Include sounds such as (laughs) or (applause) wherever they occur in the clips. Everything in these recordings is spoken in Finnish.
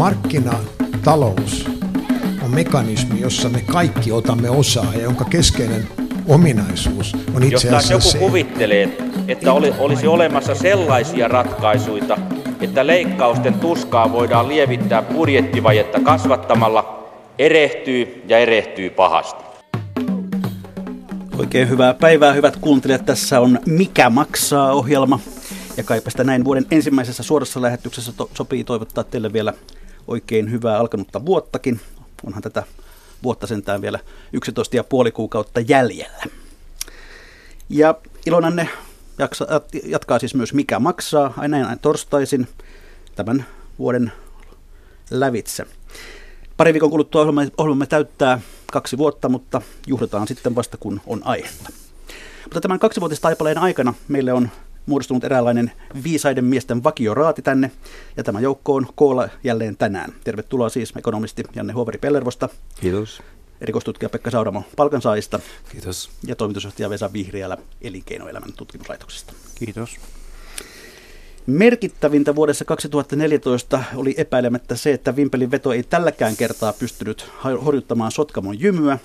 Markkinatalous on mekanismi, jossa me kaikki otamme osaa ja jonka keskeinen ominaisuus on itse Jos taas asiassa joku se, kuvittelee, että oli, olisi olemassa sellaisia ratkaisuja, että leikkausten tuskaa voidaan lievittää budjettivajetta kasvattamalla, erehtyy ja erehtyy pahasti. Oikein hyvää päivää, hyvät kuuntelijat. Tässä on Mikä maksaa ohjelma. Ja kaipa sitä näin vuoden ensimmäisessä suorassa lähetyksessä to- sopii toivottaa teille vielä oikein hyvää alkanutta vuottakin. Onhan tätä vuotta sentään vielä 11 ja puoli kuukautta jäljellä. Ja Ilonanne jaksa, jatkaa siis myös Mikä maksaa aina näin torstaisin tämän vuoden lävitse. Pari viikon kuluttua ohjelmamme, ohjelmamme täyttää kaksi vuotta, mutta juhlitaan sitten vasta kun on aihetta. Mutta tämän kaksivuotistaipaleen aikana meille on muodostunut eräänlainen viisaiden miesten vakioraati tänne, ja tämä joukko on koolla jälleen tänään. Tervetuloa siis ekonomisti Janne Huoveri Pellervosta, Kiitos. erikoistutkija Pekka Sauramo palkansaajista Kiitos. ja toimitusjohtaja Vesa Vihriälä Elinkeinoelämän tutkimuslaitoksesta. Kiitos. Merkittävintä vuodessa 2014 oli epäilemättä se, että Vimpelin veto ei tälläkään kertaa pystynyt horjuttamaan Sotkamon jymyä,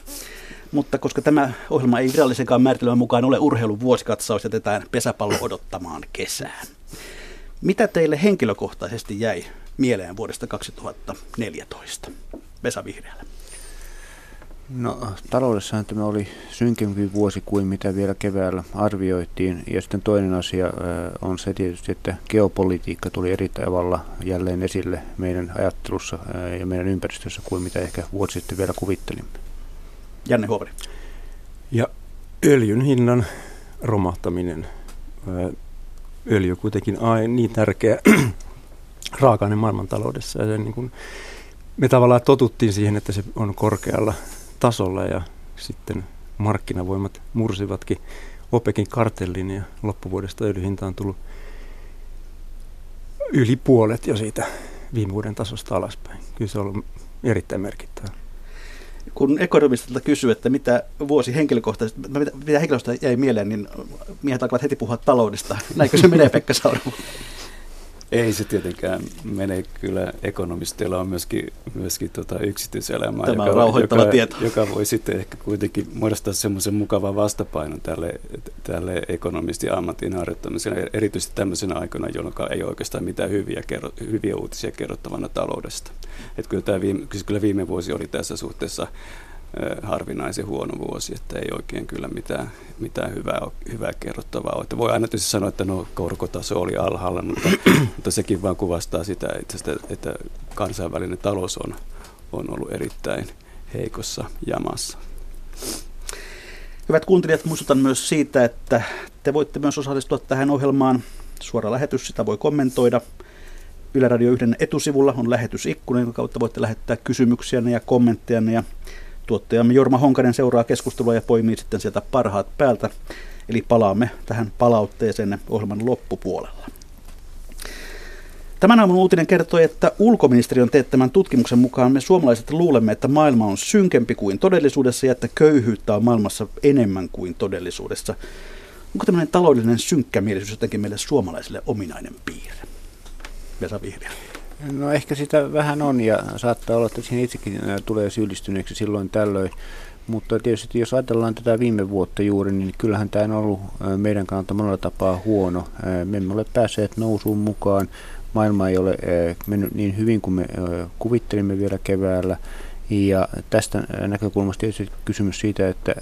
mutta koska tämä ohjelma ei virallisenkaan määritelmän mukaan ole urheilun vuosikatsaus, jätetään pesäpallo odottamaan kesään. Mitä teille henkilökohtaisesti jäi mieleen vuodesta 2014? Vesa Vihreällä. No taloudessahan tämä oli synkempi vuosi kuin mitä vielä keväällä arvioitiin. Ja sitten toinen asia on se tietysti, että geopolitiikka tuli eri tavalla jälleen esille meidän ajattelussa ja meidän ympäristössä kuin mitä ehkä vuosi sitten vielä kuvittelimme. Janne Huoveri. Ja öljyn hinnan romahtaminen. Öljy kuitenkin aina niin tärkeä (clears throat) raaka-aine maailmantaloudessa. Ja niin kuin, me tavallaan totuttiin siihen, että se on korkealla tasolla ja sitten markkinavoimat mursivatkin OPEKin kartellin ja loppuvuodesta öljyhinta on tullut yli puolet jo siitä viime vuoden tasosta alaspäin. Kyllä se on ollut erittäin merkittävä. Kun ekonomistilta kysyy, että mitä vuosi henkilökohtaisesti, mitä, mitä henkilökohtaisesti jäi mieleen, niin miehet alkavat heti puhua taloudesta. Näinkö se menee, Pekka Sauramo? (laughs) Ei se tietenkään mene kyllä. Ekonomisteilla on myöskin, myöskin tota yksityiselämää, Tämä joka, joka, tieto. joka voi sitten ehkä kuitenkin muodostaa semmoisen mukavan vastapainon tälle, tälle ekonomistin ammatin harjoittamiselle, erityisesti tämmöisenä aikana, jolloin ei oikeastaan mitään hyviä, kerro, hyviä uutisia kerrottavana taloudesta. Et kyllä, tämä viime, kyllä viime vuosi oli tässä suhteessa harvinaisen huono vuosi, että ei oikein kyllä mitään, mitään hyvää, hyvää kerrottavaa ole. Voi aina tietysti sanoa, että no korkotaso oli alhaalla, mutta, (clears throat) mutta sekin vaan kuvastaa sitä, että, että kansainvälinen talous on, on ollut erittäin heikossa jamassa. Hyvät kuuntelijat, muistutan myös siitä, että te voitte myös osallistua tähän ohjelmaan. Suora lähetys, sitä voi kommentoida. Yle Radio 1 etusivulla on lähetysikkuna, jonka kautta voitte lähettää kysymyksiä ja kommentteja. Ja tuottajamme Jorma Honkanen seuraa keskustelua ja poimii sitten sieltä parhaat päältä. Eli palaamme tähän palautteeseen ohjelman loppupuolella. Tämän aamun uutinen kertoi, että ulkoministeriön teettämän tutkimuksen mukaan me suomalaiset luulemme, että maailma on synkempi kuin todellisuudessa ja että köyhyyttä on maailmassa enemmän kuin todellisuudessa. Onko tämmöinen taloudellinen synkkämielisyys jotenkin meille suomalaisille ominainen piirre? Vesa Vihriä. No ehkä sitä vähän on ja saattaa olla, että siihen itsekin tulee syyllistyneeksi silloin tällöin. Mutta tietysti jos ajatellaan tätä viime vuotta juuri, niin kyllähän tämä on ollut meidän kannalta monella tapaa huono. Me emme ole päässeet nousuun mukaan. Maailma ei ole mennyt niin hyvin kuin me kuvittelimme vielä keväällä. Ja tästä näkökulmasta tietysti kysymys siitä, että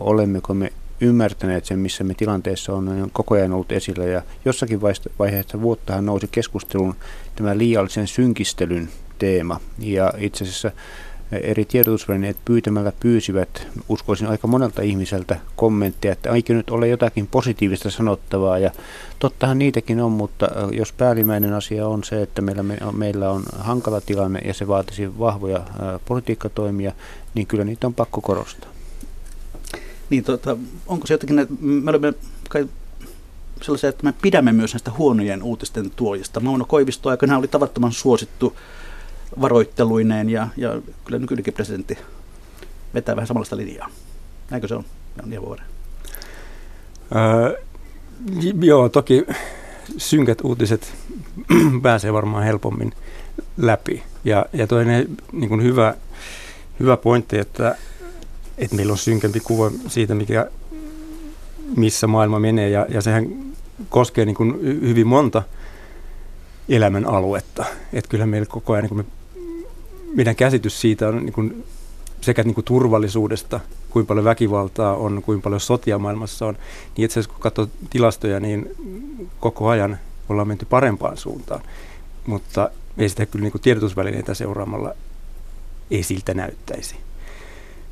olemmeko me ymmärtäneet sen, missä me tilanteessa on, on koko ajan ollut esillä. Ja jossakin vaiheessa vuottahan nousi keskustelun tämä liiallisen synkistelyn teema. Ja itse asiassa eri tiedotusvälineet pyytämällä pyysivät, uskoisin aika monelta ihmiseltä kommentteja, että eikö nyt ole jotakin positiivista sanottavaa. Ja tottahan niitäkin on, mutta jos päällimmäinen asia on se, että meillä, meillä on hankala tilanne ja se vaatisi vahvoja politiikkatoimia, niin kyllä niitä on pakko korostaa. Niin, tota, onko se jotenkin, että me olemme kai sellaisia, että me pidämme myös näistä huonojen uutisten tuojista. Mauno Koivisto aikana oli tavattoman suosittu varoitteluineen ja, ja kyllä nykyinenkin presidentti vetää vähän samanlaista linjaa. Näinkö se on? Jan Vuore. Öö, joo, toki synkät uutiset (clears throat) pääsee varmaan helpommin läpi. Ja, ja toinen niin hyvä, hyvä pointti, että, että meillä on synkempi kuva siitä, mikä, missä maailma menee. Ja, ja sehän koskee niin kuin hyvin monta elämän aluetta. Että kyllä meillä koko ajan niin me, meidän käsitys siitä on niin kuin sekä niin kuin turvallisuudesta, kuinka paljon väkivaltaa on, kuinka paljon sotia maailmassa on, niin itse asiassa kun katsoo tilastoja, niin koko ajan ollaan menty parempaan suuntaan. Mutta ei sitä kyllä niin kuin tiedotusvälineitä seuraamalla ei siltä näyttäisi.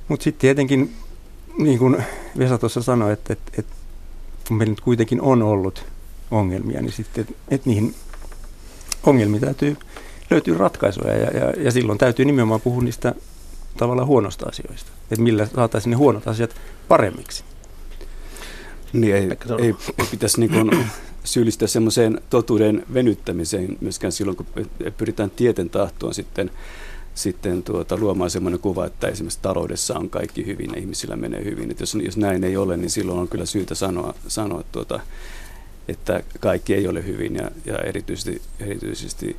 Mutta sitten tietenkin, niin kuin Vesa tuossa sanoi, että, että, että kun meillä nyt kuitenkin on ollut ongelmia, niin sitten, että, että niihin ongelmiin täytyy löytyy ratkaisuja ja, ja, ja silloin täytyy nimenomaan puhua niistä tavallaan huonosta asioista. Että millä saataisiin ne huonot asiat paremmiksi. Niin ei, ei, ei pitäisi niin kuin syyllistää semmoiseen totuuden venyttämiseen myöskään silloin, kun pyritään tieten tahtoon sitten, sitten tuota, luomaan semmoinen kuva, että esimerkiksi taloudessa on kaikki hyvin ja ihmisillä menee hyvin. Että jos, jos näin ei ole, niin silloin on kyllä syytä sanoa, sanoa tuota, että kaikki ei ole hyvin ja, ja erityisesti, erityisesti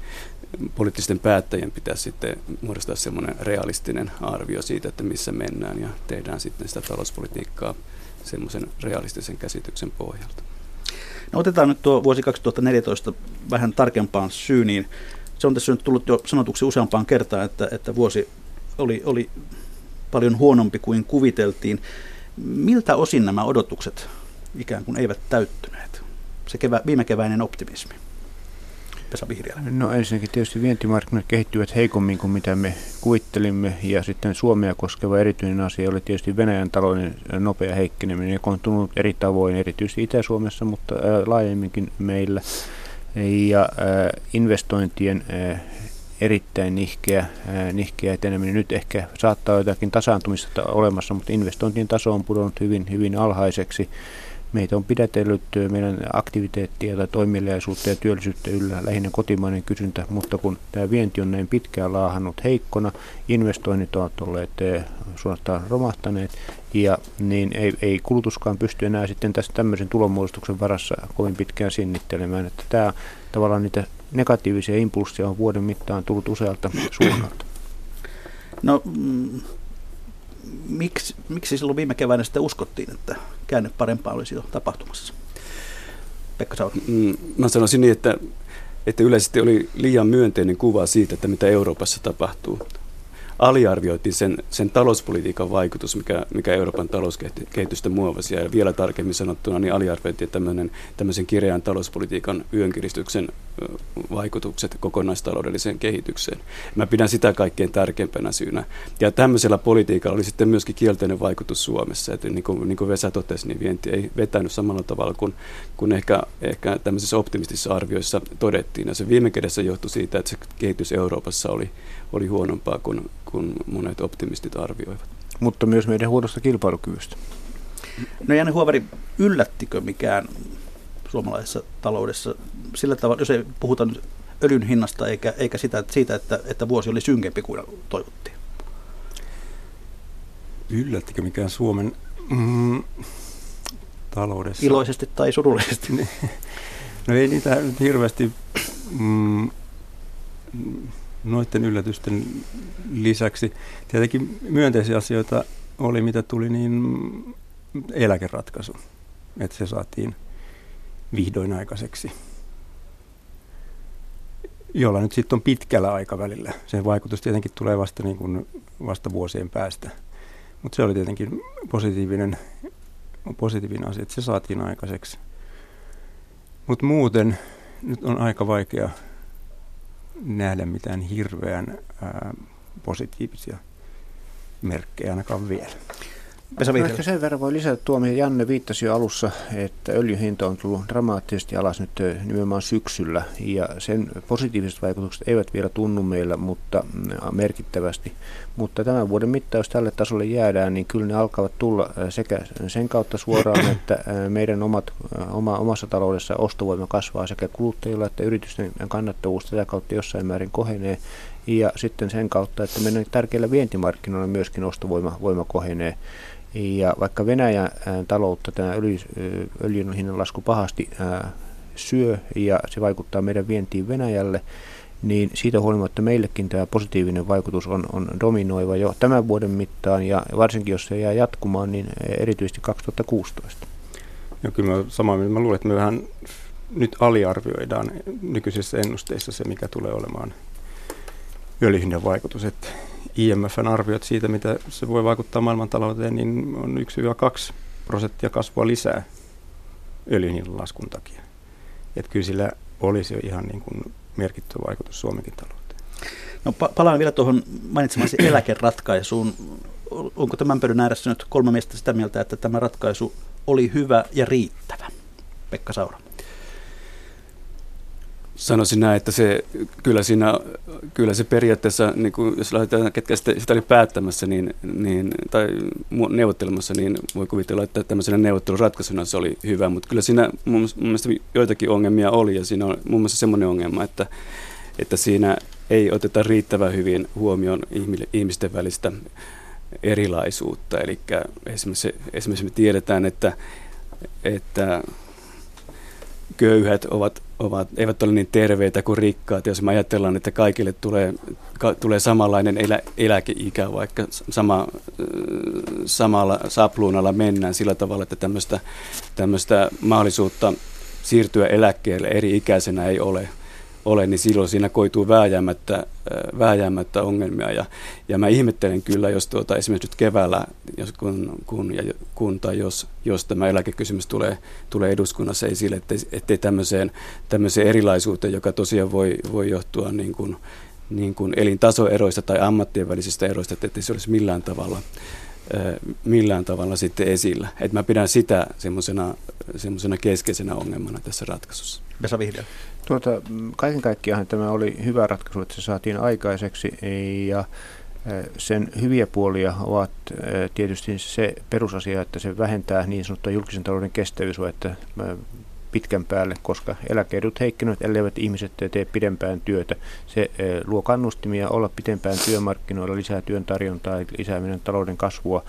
poliittisten päättäjien pitäisi sitten muodostaa semmoinen realistinen arvio siitä, että missä mennään ja tehdään sitten sitä talouspolitiikkaa semmoisen realistisen käsityksen pohjalta. No otetaan nyt tuo vuosi 2014 vähän tarkempaan syyniin. Se on tässä nyt tullut jo sanotuksi useampaan kertaan, että, että vuosi oli, oli paljon huonompi kuin kuviteltiin. Miltä osin nämä odotukset ikään kuin eivät täyttyneet? Se kevä, viime keväinen optimismi. No ensinnäkin tietysti vientimarkkinat kehittyvät heikommin kuin mitä me kuvittelimme ja sitten Suomea koskeva erityinen asia oli tietysti Venäjän talouden nopea heikkeneminen, joka on tullut eri tavoin erityisesti Itä-Suomessa, mutta laajemminkin meillä. Ja investointien erittäin nihkeä, nihkeä eteneminen. Nyt ehkä saattaa jotakin tasaantumista olemassa, mutta investointien taso on pudonnut hyvin, hyvin alhaiseksi meitä on pidätellyt meidän aktiviteettia tai toimeliaisuutta ja työllisyyttä yllä lähinnä kotimainen kysyntä, mutta kun tämä vienti on näin pitkään laahannut heikkona, investoinnit ovat olleet suorastaan romahtaneet, ja niin ei, ei kulutuskaan pysty enää sitten tässä tämmöisen tulonmuodostuksen varassa kovin pitkään sinnittelemään, että tämä tavallaan niitä negatiivisia impulsseja on vuoden mittaan tullut usealta suunnalta. No, mm, miksi, miksi silloin viime keväänä sitten uskottiin, että käänne parempaa olisi jo tapahtumassa? Pekka Sauri. Mm, mä sanoisin niin, että, että yleisesti oli liian myönteinen kuva siitä, että mitä Euroopassa tapahtuu aliarvioitiin sen, sen talouspolitiikan vaikutus, mikä, mikä Euroopan talouskehitystä muovasi. Ja vielä tarkemmin sanottuna, niin aliarvioitiin tämmöinen, tämmöisen kireän talouspolitiikan yönkiristyksen vaikutukset kokonaistaloudelliseen kehitykseen. Mä pidän sitä kaikkein tärkeimpänä syynä. Ja tämmöisellä politiikalla oli sitten myöskin kielteinen vaikutus Suomessa. Että niin kuin, niin kuin Vesa totesi, niin vienti ei vetänyt samalla tavalla kuin, kuin ehkä, ehkä tämmöisissä optimistisissa arvioissa todettiin. Ja se viime kädessä johtui siitä, että se kehitys Euroopassa oli, oli huonompaa kuin, kuin monet optimistit arvioivat. Mutta myös meidän huonosta kilpailukyvystä. No Janne Huovari, yllättikö mikään suomalaisessa taloudessa sillä tavalla, jos ei puhuta nyt öljyn hinnasta eikä, eikä sitä, siitä, että, että vuosi oli synkempi kuin toivottiin? Yllättikö mikään Suomen mm, taloudessa? Iloisesti tai surullisesti? (laughs) no ei niitä nyt hirveästi mm, noiden yllätysten lisäksi. Tietenkin myönteisiä asioita oli, mitä tuli, niin eläkeratkaisu. Että se saatiin vihdoin aikaiseksi. Jolla nyt sitten on pitkällä aikavälillä. Sen vaikutus tietenkin tulee vasta, niin kuin, vasta vuosien päästä. Mutta se oli tietenkin positiivinen, positiivinen asia, että se saatiin aikaiseksi. Mutta muuten nyt on aika vaikea nähdä mitään hirveän ää, positiivisia merkkejä ainakaan vielä. Vesa no ehkä sen verran voi lisätä tuo, mihin Janne viittasi jo alussa, että öljyn hinta on tullut dramaattisesti alas nyt nimenomaan syksyllä, ja sen positiiviset vaikutukset eivät vielä tunnu meillä, mutta mm, merkittävästi. Mutta tämän vuoden mittaan, jos tälle tasolle jäädään, niin kyllä ne alkavat tulla sekä sen kautta suoraan, (clears throat) että meidän omat, oma, omassa taloudessa ostovoima kasvaa sekä kuluttajilla että yritysten kannattavuus tätä kautta jossain määrin kohenee, ja sitten sen kautta, että meidän tärkeillä vientimarkkinoilla myöskin ostovoima voima kohenee. Ja vaikka Venäjän taloutta tämä öljy, öljyn hinnan lasku pahasti ää, syö ja se vaikuttaa meidän vientiin Venäjälle, niin siitä huolimatta meillekin tämä positiivinen vaikutus on, on dominoiva jo tämän vuoden mittaan ja varsinkin jos se jää jatkumaan, niin erityisesti 2016. Joo, kyllä mä samaa mieltä. Mä luulen, että me vähän nyt aliarvioidaan nykyisissä ennusteissa se, mikä tulee olemaan öljyhinnan vaikutus. Että IMFn arviot siitä, mitä se voi vaikuttaa maailmantalouteen, niin on 1-2 prosenttia kasvua lisää öljyn laskun takia. Että kyllä sillä olisi jo ihan niin kuin merkittävä vaikutus Suomenkin talouteen. No, pa- palaan vielä tuohon mainitsemasi (coughs) eläkeratkaisuun. Onko tämän pöydän ääressä nyt kolme miestä sitä mieltä, että tämä ratkaisu oli hyvä ja riittävä? Pekka Saura. Sanoisin näin, että se, kyllä, siinä, kyllä se periaatteessa, niin kuin jos lähdetään, ketkä sitä, sitä oli päättämässä niin, niin, tai neuvottelemassa, niin voi kuvitella, että tämmöisenä neuvotteluratkaisuna se oli hyvä, mutta kyllä siinä mun, mielestä joitakin ongelmia oli, ja siinä on muun muassa semmoinen ongelma, että, että siinä ei oteta riittävän hyvin huomioon ihmisten välistä erilaisuutta, eli esimerkiksi, esimerkiksi me tiedetään, että, että köyhät ovat, ovat, eivät ole niin terveitä kuin rikkaat. Jos me ajatellaan, että kaikille tulee, ka, tulee samanlainen elä, eläkeikä, vaikka sama, samalla sapluunalla mennään sillä tavalla, että tämmöistä, tämmöistä mahdollisuutta siirtyä eläkkeelle eri ikäisenä ei ole ole, niin silloin siinä koituu vääjäämättä, vääjäämättä ongelmia. Ja, ja mä ihmettelen kyllä, jos tuota, esimerkiksi nyt keväällä, jos, kun, kun, ja, kun tai jos, jos tämä eläkekysymys tulee, tulee eduskunnassa esille, ettei, ettei tämmöiseen, tämmöiseen erilaisuuteen, joka tosiaan voi, voi johtua niin kuin, niin kuin elintasoeroista tai ammattien välisistä eroista, että se olisi millään tavalla millään tavalla sitten esillä. Et mä pidän sitä semmoisena keskeisenä ongelmana tässä ratkaisussa. Vesa Vihreä. Tuota, kaiken kaikkiaan tämä oli hyvä ratkaisu, että se saatiin aikaiseksi ja sen hyviä puolia ovat tietysti se perusasia, että se vähentää niin sanottua julkisen talouden kestävyysvajetta pitkän päälle, koska eläkeedut heikkenevät, elleivät ihmiset tee pidempään työtä. Se luo kannustimia olla pitempään työmarkkinoilla, lisää työn tarjontaa, lisää meidän talouden kasvua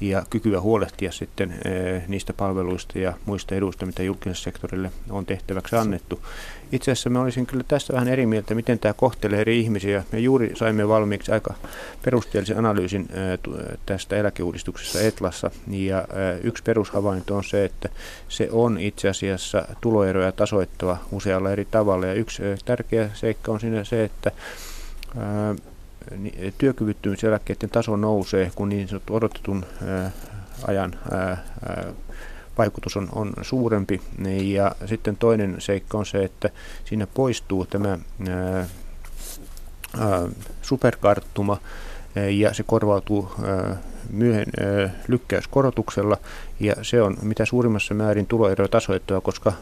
ja kykyä huolehtia sitten niistä palveluista ja muista eduista, mitä julkiselle sektorille on tehtäväksi annettu. Itse asiassa mä olisin kyllä tästä vähän eri mieltä, miten tämä kohtelee eri ihmisiä. Me juuri saimme valmiiksi aika perusteellisen analyysin tästä eläkeuudistuksessa Etlassa, ja yksi perushavainto on se, että se on itse asiassa tuloeroja tasoittava usealla eri tavalla, ja yksi tärkeä seikka on siinä se, että työkyvyttömyyseläkkeiden taso nousee, kun niin sanottu odotetun ajan vaikutus on, on suurempi. Ja sitten toinen seikka on se, että siinä poistuu tämä ää, ää, superkarttuma ja se korvautuu myöhen lykkäyskorotuksella ja se on mitä suurimmassa määrin tuloeroa tasoittava, koska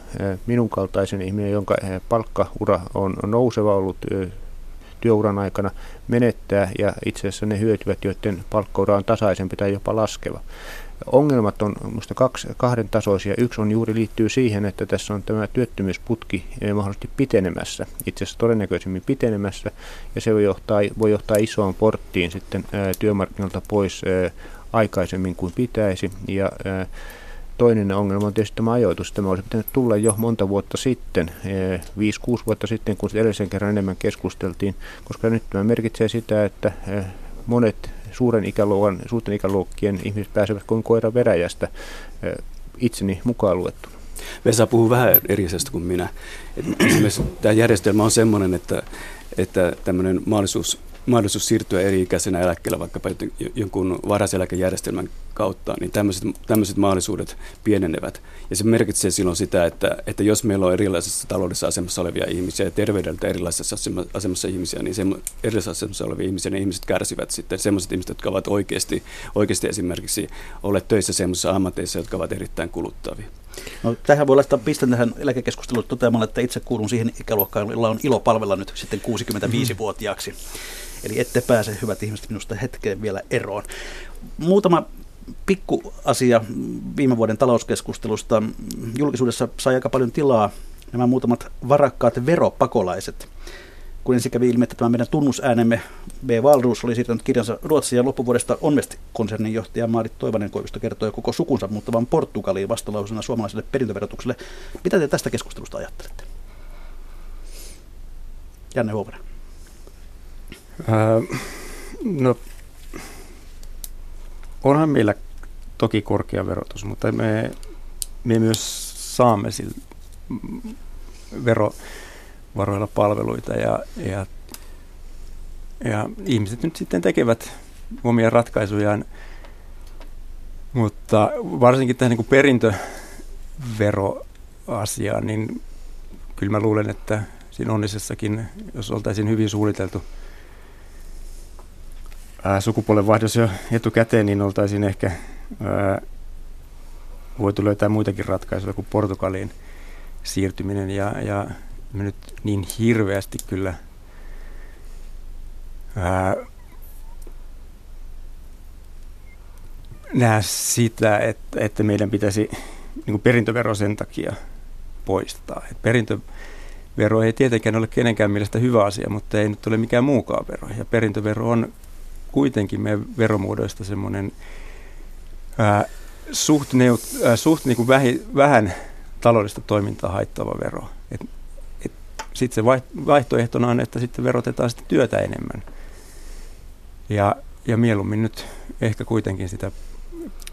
minun kaltaisen ihminen, jonka palkkaura on nouseva ollut työuran aikana menettää ja itse asiassa ne hyötyvät, joiden palkkaura on tasaisempi tai jopa laskeva. Ongelmat on minusta kahden tasoisia. Yksi on juuri liittyy siihen, että tässä on tämä työttömyysputki eh, mahdollisesti pitenemässä, itse asiassa todennäköisemmin pitenemässä, ja se voi johtaa, voi johtaa isoon porttiin sitten eh, työmarkkinoilta pois eh, aikaisemmin kuin pitäisi. Ja, Toinen ongelma on tietysti tämä ajoitus. Tämä olisi pitänyt tulla jo monta vuotta sitten, 5-6 vuotta sitten, kun edellisen kerran enemmän keskusteltiin, koska nyt tämä merkitsee sitä, että monet suuren ikäluokan, suurten ikäluokkien ihmiset pääsevät kuin koira veräjästä itseni mukaan luettuna. Vesa puhuu vähän eri kuin minä. (clears throat) tämä järjestelmä on sellainen, että, että tämmöinen mahdollisuus mahdollisuus siirtyä eri-ikäisenä eläkkeellä vaikkapa jonkun varhaiseläkejärjestelmän kautta, niin tämmöiset, tämmöiset mahdollisuudet pienenevät. Ja se merkitsee silloin sitä, että, että jos meillä on erilaisessa taloudessa asemassa olevia ihmisiä ja terveydeltä erilaisessa asemassa ihmisiä, niin se, erilaisessa asemassa olevia ihmisiä, niin ihmiset kärsivät sitten. Sellaiset ihmiset, jotka ovat oikeasti, oikeasti esimerkiksi olleet töissä sellaisissa ammateissa, jotka ovat erittäin kuluttavia. No, tähän voi laittaa pistän tähän eläkekeskusteluun toteamalla, että itse kuulun siihen ikäluokkaan, jolla on ilo palvella nyt sitten 65-vuotiaaksi. Eli ette pääse, hyvät ihmiset, minusta hetkeen vielä eroon. Muutama pikku asia viime vuoden talouskeskustelusta. Julkisuudessa sai aika paljon tilaa nämä muutamat varakkaat veropakolaiset. Kun ensin kävi ilmi, että tämä meidän tunnusäänemme B. Valruus oli siirtänyt kirjansa Ruotsiin ja loppuvuodesta Onvest-konsernin johtaja Maarit Toivanen Koivisto kertoi koko sukunsa muuttavan Portugaliin vastalausena suomalaiselle perintöverotukselle. Mitä te tästä keskustelusta ajattelette? Janne Huovara. Öö, no, onhan meillä toki korkea verotus, mutta me, me myös saamme sillä verovaroilla palveluita ja, ja, ja ihmiset nyt sitten tekevät omia ratkaisujaan, mutta varsinkin tähän niin perintöveroasiaan, niin kyllä mä luulen, että siinä onnisessakin, jos oltaisiin hyvin suunniteltu sukupuolenvaihdos jo etukäteen, niin oltaisiin ehkä ää, voitu löytää muitakin ratkaisuja kuin Portugaliin siirtyminen. Ja, ja me nyt niin hirveästi kyllä ää, näe sitä, että, että meidän pitäisi niin perintövero sen takia poistaa. Et perintövero ei tietenkään ole kenenkään mielestä hyvä asia, mutta ei nyt ole mikään muukaan vero. Ja perintövero on kuitenkin meidän veromuodoista semmoinen ää, suht, neut, ää, suht niin kuin vähi, vähän taloudellista toimintaa haittava vero. Et sitten se vaihtoehtona on, että sitten verotetaan sitä työtä enemmän. Ja, ja mieluummin nyt ehkä kuitenkin sitä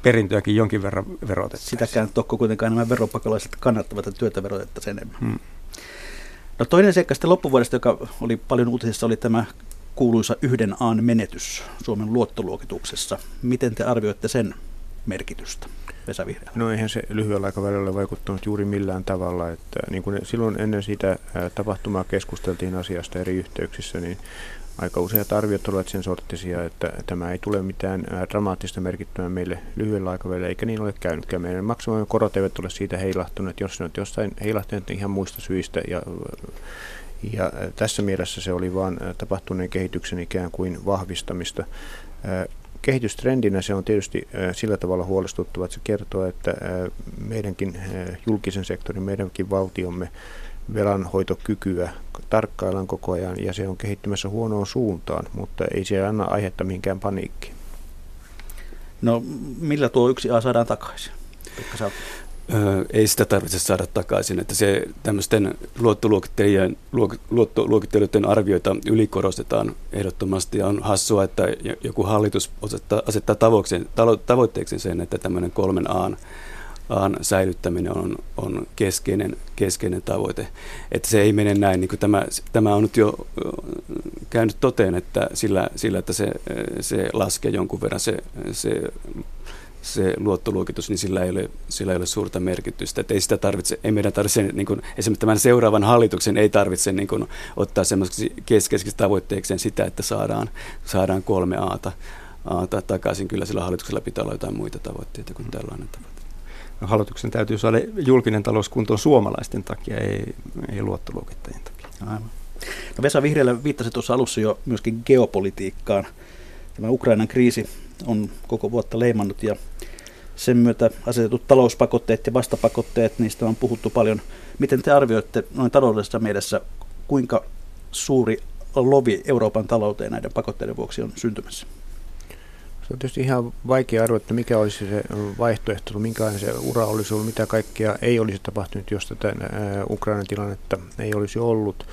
perintöäkin jonkin verran verotettaisiin. Sitäkään tokko kuitenkaan nämä veropakolaiset kannattavat, että työtä verotettaisiin enemmän. Hmm. No toinen seikka sitten loppuvuodesta, joka oli paljon uutisissa, oli tämä kuuluisa yhden aan menetys Suomen luottoluokituksessa. Miten te arvioitte sen merkitystä? Vesa. No eihän se lyhyellä aikavälillä vaikuttanut juuri millään tavalla. Että niin kuin silloin ennen sitä tapahtumaa keskusteltiin asiasta eri yhteyksissä, niin aika useat arviot olivat sen sorttisia, että tämä ei tule mitään dramaattista merkittävää meille lyhyellä aikavälillä, eikä niin ole käynytkään. Meidän maksimoimme korot eivät ole siitä heilahtuneet, jos ne on jostain heilahtuneet ihan muista syistä. Ja, ja tässä mielessä se oli vain tapahtuneen kehityksen ikään kuin vahvistamista. Kehitystrendinä se on tietysti sillä tavalla huolestuttava, että se kertoo, että meidänkin julkisen sektorin, meidänkin valtiomme velanhoitokykyä tarkkaillaan koko ajan ja se on kehittymässä huonoon suuntaan, mutta ei se anna aihetta minkään paniikkiin. No millä tuo yksi A saadaan takaisin? Ei sitä tarvitse saada takaisin, että se tämmöisten luottoluokittajien, luottoluokittelijoiden arvioita ylikorostetaan ehdottomasti ja on hassua, että joku hallitus asettaa, asettaa tavoitteeksi sen, että tämmöinen kolmen Aan Aan säilyttäminen on, on keskeinen, keskeinen tavoite. Että se ei mene näin, niin kuin tämä, tämä on nyt jo käynyt toteen, että sillä, sillä että se, se laskee jonkun verran se, se se luottoluokitus, niin sillä ei ole, sillä ei ole suurta merkitystä. Että ei sitä tarvitse, ei meidän tarvitse, niin kuin, esimerkiksi tämän seuraavan hallituksen ei tarvitse niin kuin, ottaa semmoiseksi keskeiseksi tavoitteekseen sitä, että saadaan, saadaan kolme aata, aata takaisin. Kyllä sillä hallituksella pitää olla jotain muita tavoitteita kuin tällainen tavoite hallituksen täytyy saada julkinen talous kuntoon suomalaisten takia, ei, ei luottoluokittajien takia. Aivan. No Vesa Vihreällä viittasi tuossa alussa jo myöskin geopolitiikkaan. Tämä Ukrainan kriisi on koko vuotta leimannut ja sen myötä asetetut talouspakotteet ja vastapakotteet, niistä on puhuttu paljon. Miten te arvioitte noin taloudellisessa mielessä, kuinka suuri lovi Euroopan talouteen näiden pakotteiden vuoksi on syntymässä? Se on tietysti ihan vaikea arvioida, mikä olisi se vaihtoehto, minkälainen se ura olisi ollut, mitä kaikkea ei olisi tapahtunut, jos tätä Ukrainan tilannetta ei olisi ollut.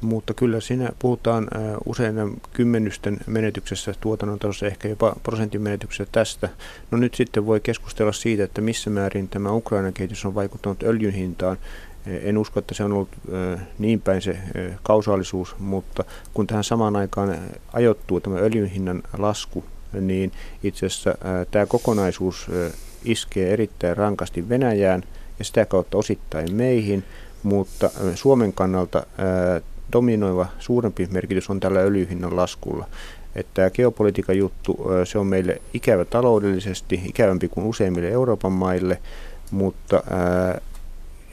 Mutta kyllä siinä puhutaan usein kymmenysten menetyksessä tuotannon tasossa, ehkä jopa prosentin menetyksessä tästä. No nyt sitten voi keskustella siitä, että missä määrin tämä Ukrainan kehitys on vaikuttanut öljyn hintaan. En usko, että se on ollut niin päin se kausaalisuus, mutta kun tähän samaan aikaan ajoittuu tämä öljyn hinnan lasku niin itse asiassa tämä kokonaisuus iskee erittäin rankasti Venäjään ja sitä kautta osittain meihin, mutta Suomen kannalta dominoiva suurempi merkitys on tällä öljyhinnan laskulla. Että tämä geopolitiikan juttu, se on meille ikävä taloudellisesti, ikävämpi kuin useimmille Euroopan maille, mutta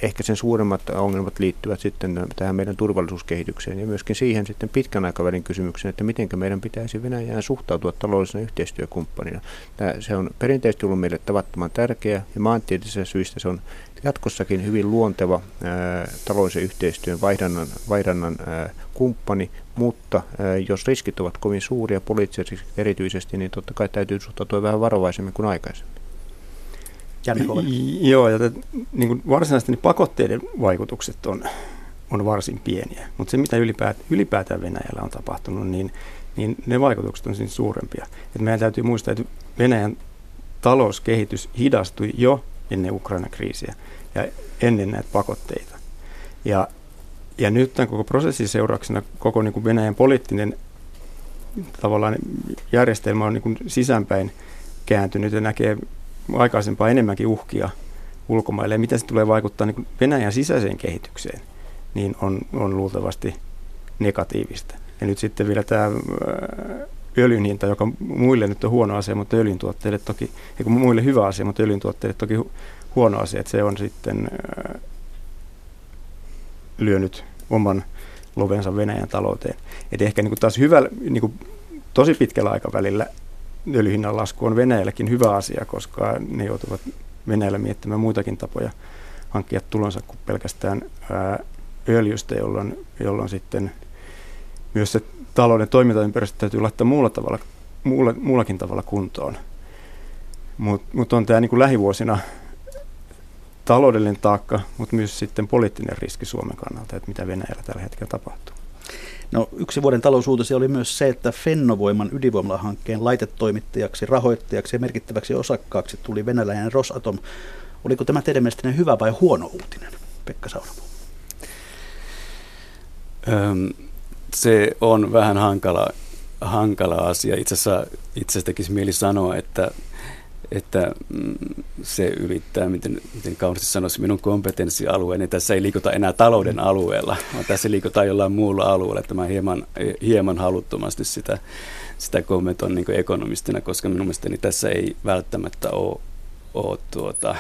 ehkä sen suuremmat ongelmat liittyvät sitten tähän meidän turvallisuuskehitykseen ja myöskin siihen sitten pitkän aikavälin kysymykseen, että miten meidän pitäisi Venäjään suhtautua taloudellisena yhteistyökumppanina. Tämä, se on perinteisesti ollut meille tavattoman tärkeä ja maantieteellisistä syistä se on jatkossakin hyvin luonteva ää, taloudellisen yhteistyön vaihdannan, vaihdannan ää, kumppani, mutta ää, jos riskit ovat kovin suuria, poliittisesti erityisesti, niin totta kai täytyy suhtautua vähän varovaisemmin kuin aikaisemmin. Joo, ja niin kuin varsinaisesti niin pakotteiden vaikutukset on, on varsin pieniä, mutta se mitä ylipäätään, ylipäätään Venäjällä on tapahtunut, niin niin ne vaikutukset on siis suurempia. Et meidän täytyy muistaa, että Venäjän talouskehitys hidastui jo ennen Ukraina-kriisiä ja ennen näitä pakotteita. Ja, ja nyt tämän koko prosessin seurauksena koko niin kuin Venäjän poliittinen tavallaan järjestelmä on niin kuin sisäänpäin kääntynyt ja näkee aikaisempaa enemmänkin uhkia ulkomaille. Ja miten se tulee vaikuttaa niin Venäjän sisäiseen kehitykseen, niin on, on luultavasti negatiivista. Ja nyt sitten vielä tämä öljyn hinta, joka muille nyt on huono asia, mutta öljyn tuotteille toki, eikä muille hyvä asia, mutta öljyn tuotteille toki huono asia, että se on sitten lyönyt oman lovensa Venäjän talouteen. Et ehkä niin kuin taas hyvä, niin kuin tosi pitkällä aikavälillä öljyhinnan lasku on Venäjälläkin hyvä asia, koska ne joutuvat Venäjällä miettimään muitakin tapoja hankkia tulonsa kuin pelkästään ää, öljystä, jolloin, jolloin sitten myös se talouden toimintaympäristö täytyy laittaa muulla tavalla, muulla, muullakin tavalla kuntoon. Mutta mut on tämä niin lähivuosina taloudellinen taakka, mutta myös sitten poliittinen riski Suomen kannalta, että mitä Venäjällä tällä hetkellä tapahtuu. No, yksi vuoden talousuutisia oli myös se, että Fennovoiman ydinvoimalahankkeen laitetoimittajaksi, rahoittajaksi ja merkittäväksi osakkaaksi tuli venäläinen Rosatom. Oliko tämä teidän mielestänne hyvä vai huono uutinen, Pekka Sauramo? Öm, se on vähän hankala, hankala asia. Itse asiassa, itse asiassa tekisi mieli sanoa, että että mm, se ylittää, miten, miten kauniisti sanoisi, minun kompetenssialueeni. Tässä ei liikuta enää talouden alueella, vaan tässä liikutaan jollain muulla alueella. Että mä hieman, hieman haluttomasti sitä, sitä kommentoin niin ekonomistina, koska minun mielestäni tässä ei välttämättä ole, ole tuota,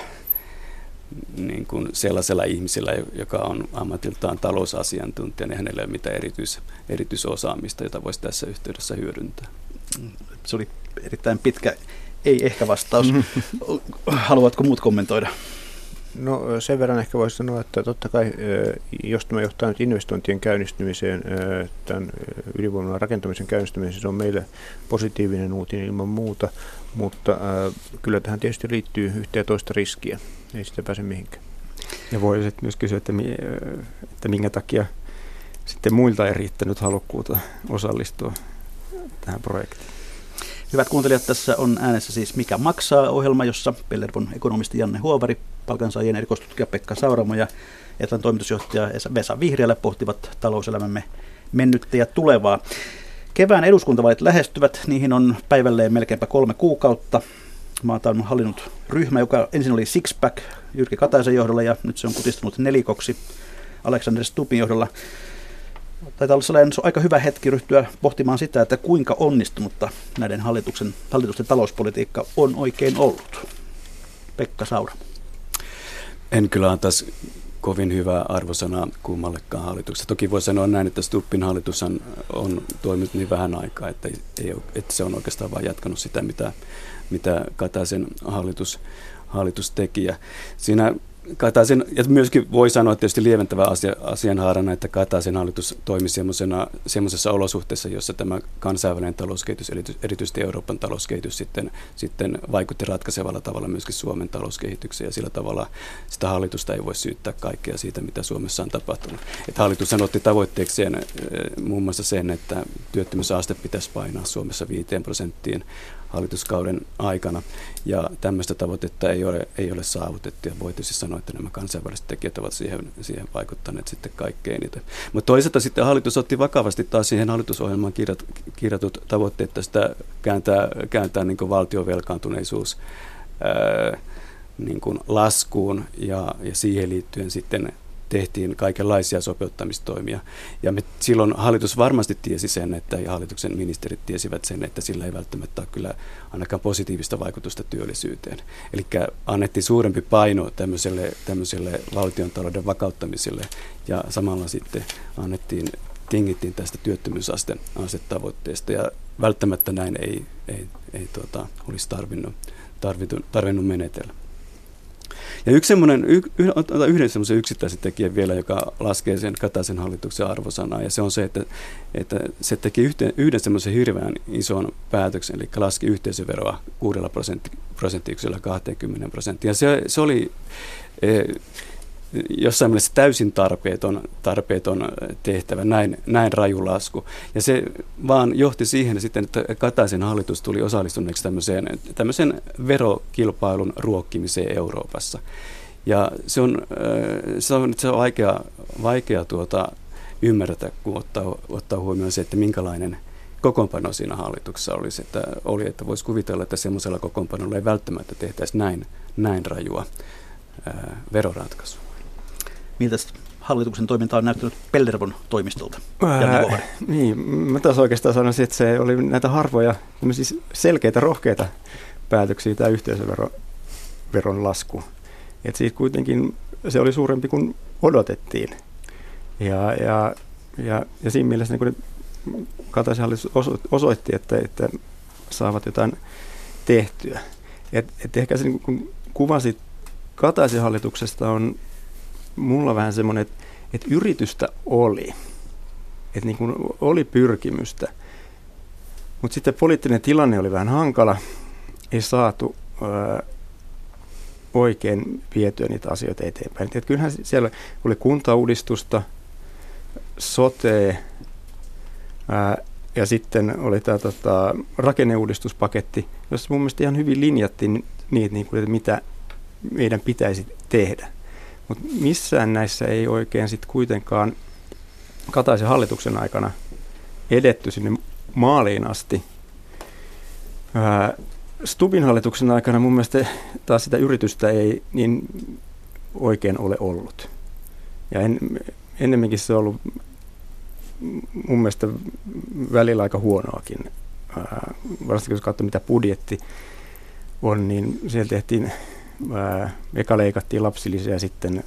niin kuin sellaisella ihmisellä, joka on ammatiltaan talousasiantuntija, niin hänellä ei ole mitään erityis, erityisosaamista, jota voisi tässä yhteydessä hyödyntää. Se oli erittäin pitkä ei ehkä vastaus. Haluatko muut kommentoida? No sen verran ehkä voisi sanoa, että totta kai jos tämä johtaa nyt investointien käynnistymiseen, tämän ydinvoimalan rakentamisen käynnistymiseen, se on meille positiivinen uutinen ilman muuta, mutta kyllä tähän tietysti liittyy yhtä ja toista riskiä, ei sitä pääse mihinkään. Ja voi sitten myös kysyä, että, että minkä takia sitten muilta ei riittänyt halukkuutta osallistua tähän projektiin. Hyvät kuuntelijat, tässä on äänessä siis Mikä maksaa ohjelma, jossa Pellervon ekonomisti Janne Huovari, palkansaajien erikoistutkija Pekka Sauramo ja Etlan toimitusjohtaja Vesa Vihriälä pohtivat talouselämämme mennyttä ja tulevaa. Kevään eduskuntavaalit lähestyvät, niihin on päivälleen melkeinpä kolme kuukautta. Maata on hallinnut ryhmä, joka ensin oli Sixpack Jyrki Kataisen johdolla ja nyt se on kutistunut nelikoksi Alexander Stupin johdolla taitaa olla sellainen aika hyvä hetki ryhtyä pohtimaan sitä, että kuinka onnistunutta näiden hallituksen, hallitusten talouspolitiikka on oikein ollut. Pekka Saura. En kyllä antaisi kovin hyvää arvosanaa kummallekaan hallituksesta. Toki voi sanoa näin, että Stuppin hallitus on toiminut niin vähän aikaa, että, ei, että se on oikeastaan vain jatkanut sitä, mitä, mitä Kataisen hallitus, hallitus teki. Ja siinä Kataisen, ja myöskin voi sanoa tietysti lieventävä asia, asianhaarana, että Kataisen hallitus toimi semmoisessa olosuhteessa, jossa tämä kansainvälinen talouskehitys, erityisesti Euroopan talouskehitys, sitten, sitten vaikutti ratkaisevalla tavalla myöskin Suomen talouskehitykseen, ja sillä tavalla sitä hallitusta ei voi syyttää kaikkea siitä, mitä Suomessa on tapahtunut. Että hallitus otti tavoitteekseen eh, muun muassa sen, että työttömyysaste pitäisi painaa Suomessa 5 prosenttiin hallituskauden aikana. Ja tämmöistä tavoitetta ei ole, ei ole saavutettu ja voi tietysti sanoa, että nämä kansainväliset tekijät ovat siihen, siihen vaikuttaneet sitten kaikkein eniten. Mutta toisaalta sitten hallitus otti vakavasti taas siihen hallitusohjelmaan kirjat, kirjatut tavoitteet tästä kääntää, kääntää niin valtion velkaantuneisuus ää, niin kuin laskuun ja, ja siihen liittyen sitten tehtiin kaikenlaisia sopeuttamistoimia. Ja me, silloin hallitus varmasti tiesi sen, että ja hallituksen ministerit tiesivät sen, että sillä ei välttämättä ole kyllä ainakaan positiivista vaikutusta työllisyyteen. Eli annettiin suurempi paino tämmöiselle, tämmöiselle valtion talouden vakauttamiselle ja samalla sitten annettiin, tingittiin tästä työttömyysastetavoitteesta ja välttämättä näin ei, ei, ei tuota, olisi tarvinnut, tarvinnut, tarvinnut menetellä. Ja yksi semmoinen, yhden semmoisen yksittäisen tekijän vielä, joka laskee sen Kataisen hallituksen arvosanaa, ja se on se, että, että se teki yhteen, yhden semmoisen hirveän ison päätöksen, eli laski yhteisöveroa 6 prosentti, prosenttiyksellä 20 prosenttia. Se, se oli e, jossain mielessä täysin tarpeeton, tarpeeton tehtävä, näin, näin raju lasku. Ja se vaan johti siihen sitten, että Kataisen hallitus tuli osallistuneeksi tämmöiseen, tämmöiseen verokilpailun ruokkimiseen Euroopassa. Ja se on, se on, se on vaikea, vaikea tuota, ymmärtää, kun ottaa, ottaa huomioon se, että minkälainen kokoonpano siinä hallituksessa olisi. Että, oli, että voisi kuvitella, että semmoisella kokoonpanolla ei välttämättä tehtäisi näin, näin rajua ää, veroratkaisua. Miltä hallituksen toiminta on näyttänyt Pellervon toimistolta? Ää, niin, mä taas oikeastaan sanoisin, että se oli näitä harvoja selkeitä, rohkeita päätöksiä tämä yhteisöveron lasku. Että siitä kuitenkin se oli suurempi kuin odotettiin. Ja, ja, ja, ja siinä mielessä niin Kataisen hallitus osoitti, että, että saavat jotain tehtyä. Et, et ehkä se niin kun kuvasit Kataisen hallituksesta on mulla vähän semmoinen, että, että yritystä oli. Että niin kuin oli pyrkimystä. Mutta sitten poliittinen tilanne oli vähän hankala. Ei saatu ää, oikein vietyä niitä asioita eteenpäin. Et kyllähän siellä oli kuntauudistusta, sote ää, ja sitten oli tämä tota, rakenneuudistuspaketti, jossa mun mielestä ihan hyvin linjattiin niitä, niin kuin, että mitä meidän pitäisi tehdä. Mutta missään näissä ei oikein sitten kuitenkaan Kataisen hallituksen aikana edetty sinne maaliin asti. Ää, Stubin hallituksen aikana mun mielestä taas sitä yritystä ei niin oikein ole ollut. Ja en, ennemminkin se on ollut mun mielestä välillä aika huonoakin. Ää, varsinkin jos katsoo mitä budjetti on, niin siellä tehtiin ää, eka leikattiin lapsilisiä ja sitten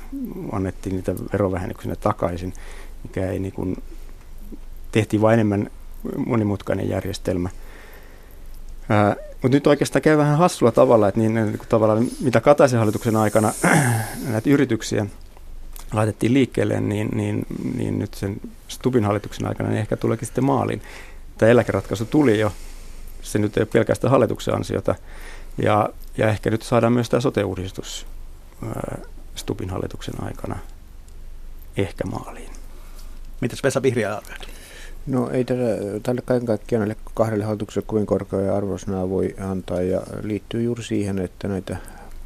annettiin niitä verovähennyksenä takaisin, mikä ei niin kuin, tehtiin vain enemmän monimutkainen järjestelmä. Mutta nyt oikeastaan käy vähän hassulla tavalla, että niin, niin tavallaan, mitä Kataisen hallituksen aikana (clears throat) näitä yrityksiä laitettiin liikkeelle, niin, niin, niin nyt sen Stubin hallituksen aikana niin ehkä tuleekin sitten maaliin. Tämä eläkeratkaisu tuli jo, se nyt ei ole pelkästään hallituksen ansiota, ja, ja ehkä nyt saadaan myös tämä sote-uudistus Stubin hallituksen aikana ehkä maaliin. Mitäs Vesa Vihriä arvioit? No ei tälle, tälle kaiken kaikkiaan näille kahdelle hallitukselle kovin korkea arvosanaa voi antaa ja liittyy juuri siihen, että näitä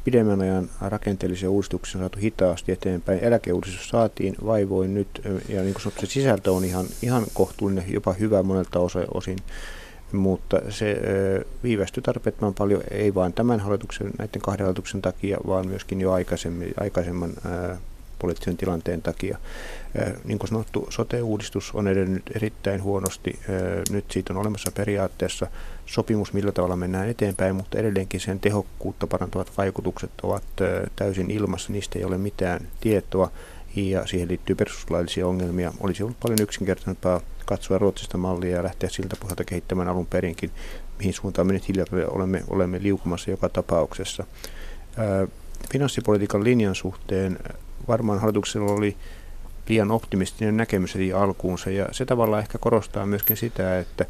pidemmän ajan rakenteellisia uudistuksia on saatu hitaasti eteenpäin. Eläkeuudistus saatiin vaivoin nyt ja niin kuin sanottu, se sisältö on ihan, ihan kohtuullinen, jopa hyvä monelta osin mutta se viivästyi tarpeettoman paljon, ei vain tämän hallituksen, näiden kahden hallituksen takia, vaan myöskin jo aikaisemmin, aikaisemman poliittisen tilanteen takia. Niin kuin sanottu, sote-uudistus on edennyt erittäin huonosti. Nyt siitä on olemassa periaatteessa sopimus, millä tavalla mennään eteenpäin, mutta edelleenkin sen tehokkuutta parantavat vaikutukset ovat täysin ilmassa, niistä ei ole mitään tietoa ja siihen liittyy perustuslaillisia ongelmia. Olisi ollut paljon yksinkertaisempaa katsoa Ruotsista mallia ja lähteä siltä pohjalta kehittämään alun perinkin, mihin suuntaan me nyt hiljaa olemme, olemme liukumassa joka tapauksessa. Finanssipolitiikan linjan suhteen varmaan hallituksella oli liian optimistinen näkemys heti alkuunsa ja se tavallaan ehkä korostaa myöskin sitä, että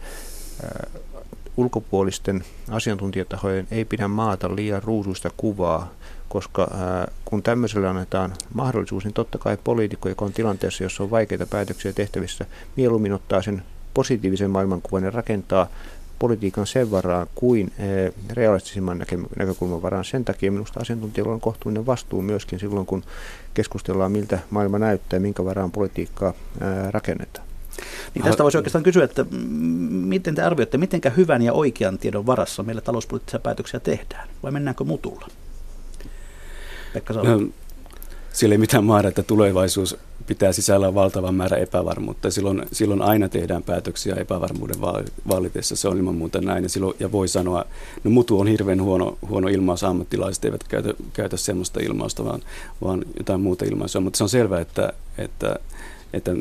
ulkopuolisten asiantuntijatahojen ei pidä maata liian ruusuista kuvaa koska ää, kun tämmöiselle annetaan mahdollisuus, niin totta kai poliitikko, joka on tilanteessa, jossa on vaikeita päätöksiä tehtävissä, mieluummin ottaa sen positiivisen maailmankuvan ja rakentaa politiikan sen varaan kuin ää, realistisimman näke- näkökulman varaan. Sen takia minusta asiantuntijoilla on kohtuullinen vastuu myöskin silloin, kun keskustellaan, miltä maailma näyttää minkä varaan politiikkaa ää, rakennetaan. Niin tästä voisi oikeastaan kysyä, että miten te arvioitte, miten hyvän ja oikean tiedon varassa meillä talouspoliittisia päätöksiä tehdään, vai mennäänkö mutulla? Pekka No, siellä ei mitään maara, että tulevaisuus pitää sisällä valtavan määrä epävarmuutta. Silloin, silloin aina tehdään päätöksiä epävarmuuden vallitessa, se on ilman muuta näin. Ja, silloin, ja voi sanoa, no mutu on hirveän huono, huono ilmaus, ammattilaiset eivät käytä, käytä semmoista ilmausta, vaan, vaan jotain muuta ilmaisua. Mutta se on selvää, että, että, että,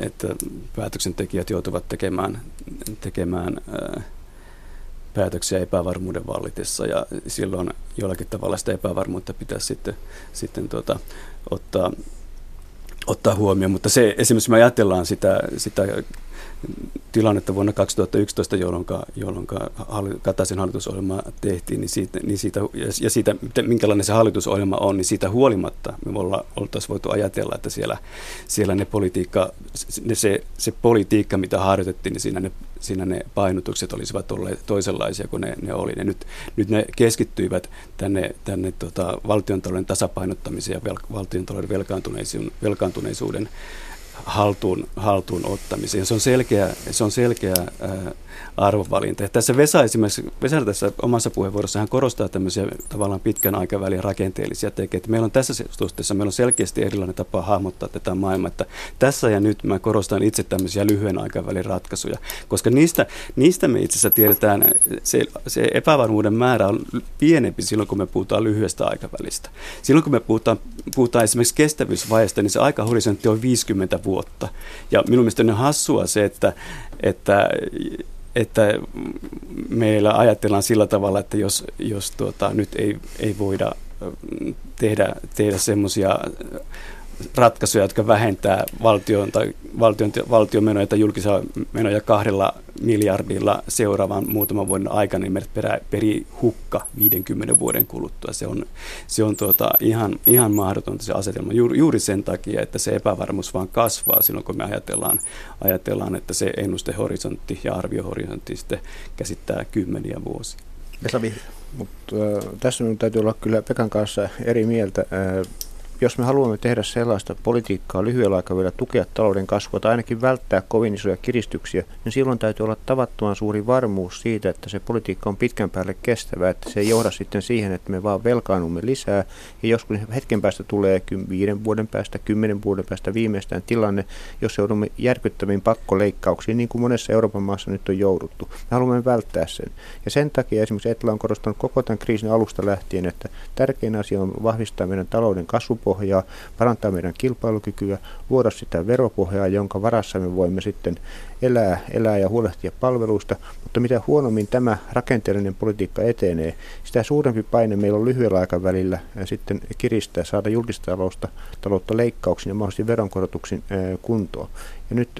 että päätöksentekijät joutuvat tekemään, tekemään äh, päätöksiä epävarmuuden vallitessa ja silloin jollakin tavalla sitä epävarmuutta pitäisi sitten, sitten tuota, ottaa, ottaa huomioon. Mutta se esimerkiksi me ajatellaan sitä, sitä tilannetta vuonna 2011, jolloin, jolloin Kataisen hallitusohjelma tehtiin, niin siitä, niin siitä, ja siitä, minkälainen se hallitusohjelma on, niin siitä huolimatta me olla, oltaisiin voitu ajatella, että siellä, siellä ne politiikka, ne se, se politiikka, mitä harjoitettiin, niin siinä ne, siinä ne painotukset olisivat olleet toisenlaisia kuin ne, ne oli. Ne nyt, nyt ne keskittyivät tänne, tänne tota, valtiontalouden tasapainottamiseen ja vel, valtiontalouden velkaantuneisuuden, velkaantuneisuuden haltuun, haltuun ottamiseen. Se on selkeä, se on selkeä ää, arvovalinta. Tässä Vesa esimerkiksi, Vesa tässä omassa puheenvuorossa hän korostaa tämmöisiä tavallaan pitkän aikavälin rakenteellisia tekijöitä. Meillä on tässä suhteessa meillä on selkeästi erilainen tapa hahmottaa tätä maailmaa, että tässä ja nyt mä korostan itse tämmöisiä lyhyen aikavälin ratkaisuja, koska niistä, niistä me itse asiassa tiedetään, se, se epävarmuuden määrä on pienempi silloin, kun me puhutaan lyhyestä aikavälistä. Silloin, kun me puhutaan, puhutaan esimerkiksi kestävyysvaiheesta, niin se aikahorisontti on 50 vuotta. Ja minun mielestäni on hassua se, että, että että meillä ajatellaan sillä tavalla, että jos, jos tuota, nyt ei, ei voida tehdä, tehdä semmoisia ratkaisuja, jotka vähentää valtion, tai valtion, valtion menoja tai julkisia menoja kahdella miljardilla seuraavan muutaman vuoden aikana, niin meidät perä, peri hukka 50 vuoden kuluttua. Se on, se on tuota, ihan, ihan mahdotonta se asetelma juuri, juuri sen takia, että se epävarmuus vaan kasvaa silloin, kun me ajatellaan, ajatellaan että se ennustehorisontti ja arviohorisontti sitten käsittää kymmeniä vuosia. Mutta äh, tässä minun täytyy olla kyllä Pekan kanssa eri mieltä. Äh, jos me haluamme tehdä sellaista politiikkaa lyhyellä aikavälillä tukea talouden kasvua tai ainakin välttää kovin isoja kiristyksiä, niin silloin täytyy olla tavattoman suuri varmuus siitä, että se politiikka on pitkän päälle kestävä, että se ei johda sitten siihen, että me vaan velkaannumme lisää ja joskus hetken päästä tulee viiden vuoden päästä, kymmenen vuoden päästä viimeistään tilanne, jos joudumme järkyttäviin pakkoleikkauksiin, niin kuin monessa Euroopan maassa nyt on jouduttu. Me haluamme välttää sen. Ja sen takia esimerkiksi Etla on korostanut koko tämän kriisin alusta lähtien, että tärkein asia on vahvistaa meidän talouden kasvupohjaa, veropohjaa, parantaa meidän kilpailukykyä, luoda sitä veropohjaa, jonka varassa me voimme sitten elää, elää ja huolehtia palveluista, mutta mitä huonommin tämä rakenteellinen politiikka etenee, sitä suurempi paine meillä on lyhyellä aikavälillä ja sitten kiristää, saada julkista taloutta, taloutta leikkauksin ja mahdollisesti veronkorotuksin kuntoon. Ja nyt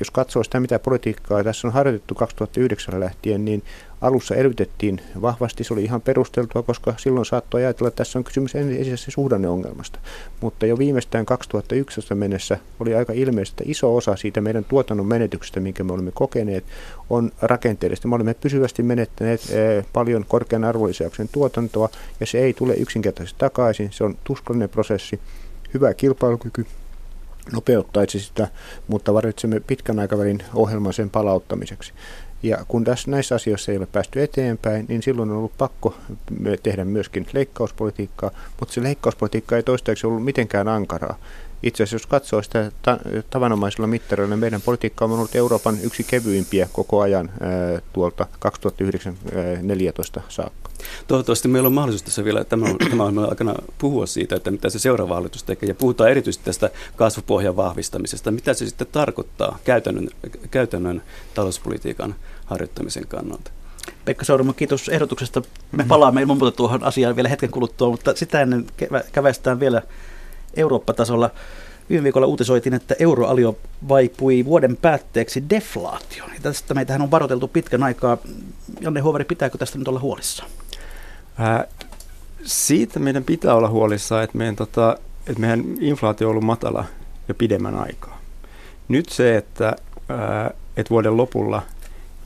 jos katsoo sitä, mitä politiikkaa tässä on harjoitettu 2009 lähtien, niin alussa elvytettiin vahvasti. Se oli ihan perusteltua, koska silloin saattoi ajatella, että tässä on kysymys ensisijaisesti suhdanneongelmasta. Mutta jo viimeistään 2011 mennessä oli aika ilmeistä, että iso osa siitä meidän tuotannon menetyksestä, minkä me olemme kokeneet, on rakenteellista. Me olemme pysyvästi menettäneet eh, paljon korkean arvonlisäyksen tuotantoa, ja se ei tule yksinkertaisesti takaisin. Se on tuskallinen prosessi, hyvä kilpailukyky, nopeuttaisi sitä, mutta varitsemme pitkän aikavälin ohjelman sen palauttamiseksi. Ja kun tässä, näissä asioissa ei ole päästy eteenpäin, niin silloin on ollut pakko tehdä myöskin leikkauspolitiikkaa, mutta se leikkauspolitiikka ei toistaiseksi ollut mitenkään ankaraa. Itse asiassa jos katsoo sitä ta- tavanomaisilla mittareilla, niin meidän politiikka on ollut Euroopan yksi kevyimpiä koko ajan tuolta 2014 saakka. Toivottavasti meillä on mahdollisuus tässä vielä tämän, (clears throat) tämän aikana puhua siitä, että mitä se seuraava hallitus tekee. Ja puhutaan erityisesti tästä kasvupohjan vahvistamisesta. Mitä se sitten tarkoittaa käytännön, käytännön talouspolitiikan harjoittamisen kannalta? Pekka Sauramo, kiitos ehdotuksesta. Me palaamme ilman muuta tuohon asiaan vielä hetken kuluttua, mutta sitä ennen kävästään vielä Eurooppa-tasolla. Viime viikolla uutisoitiin, että euroalio vaipui vuoden päätteeksi deflaatioon. Ja tästä meitähän on varoiteltu pitkän aikaa. Janne Huoveri, pitääkö tästä nyt olla huolissaan? Ää, siitä meidän pitää olla huolissaan, että meidän, tota, että meidän inflaatio on ollut matala jo pidemmän aikaa. Nyt se, että, ää, että vuoden lopulla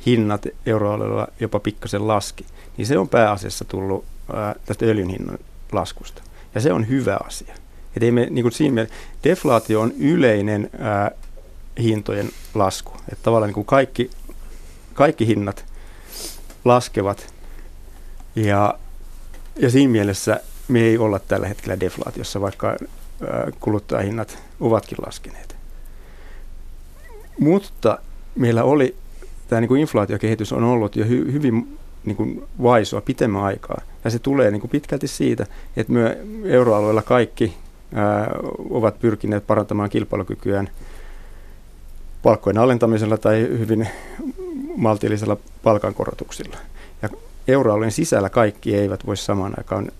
hinnat euroalueella jopa pikkasen laski, niin se on pääasiassa tullut ää, tästä öljyn hinnan laskusta. Ja se on hyvä asia. Et ei me, niin kuin siinä mielessä, deflaatio on yleinen ää, hintojen lasku. Että tavallaan niin kuin kaikki, kaikki hinnat laskevat ja, ja siinä mielessä me ei olla tällä hetkellä deflaatiossa, vaikka ää, kuluttajahinnat ovatkin laskeneet. Mutta meillä oli, tämä niin kuin inflaatiokehitys on ollut jo hy, hyvin niin kuin vaisua pitemmän aikaa. Ja se tulee niin kuin pitkälti siitä, että me euroalueella kaikki ovat pyrkineet parantamaan kilpailukykyään palkkojen alentamisella tai hyvin maltillisella palkankorotuksilla. Euroalueen sisällä kaikki eivät voi samaan aikaan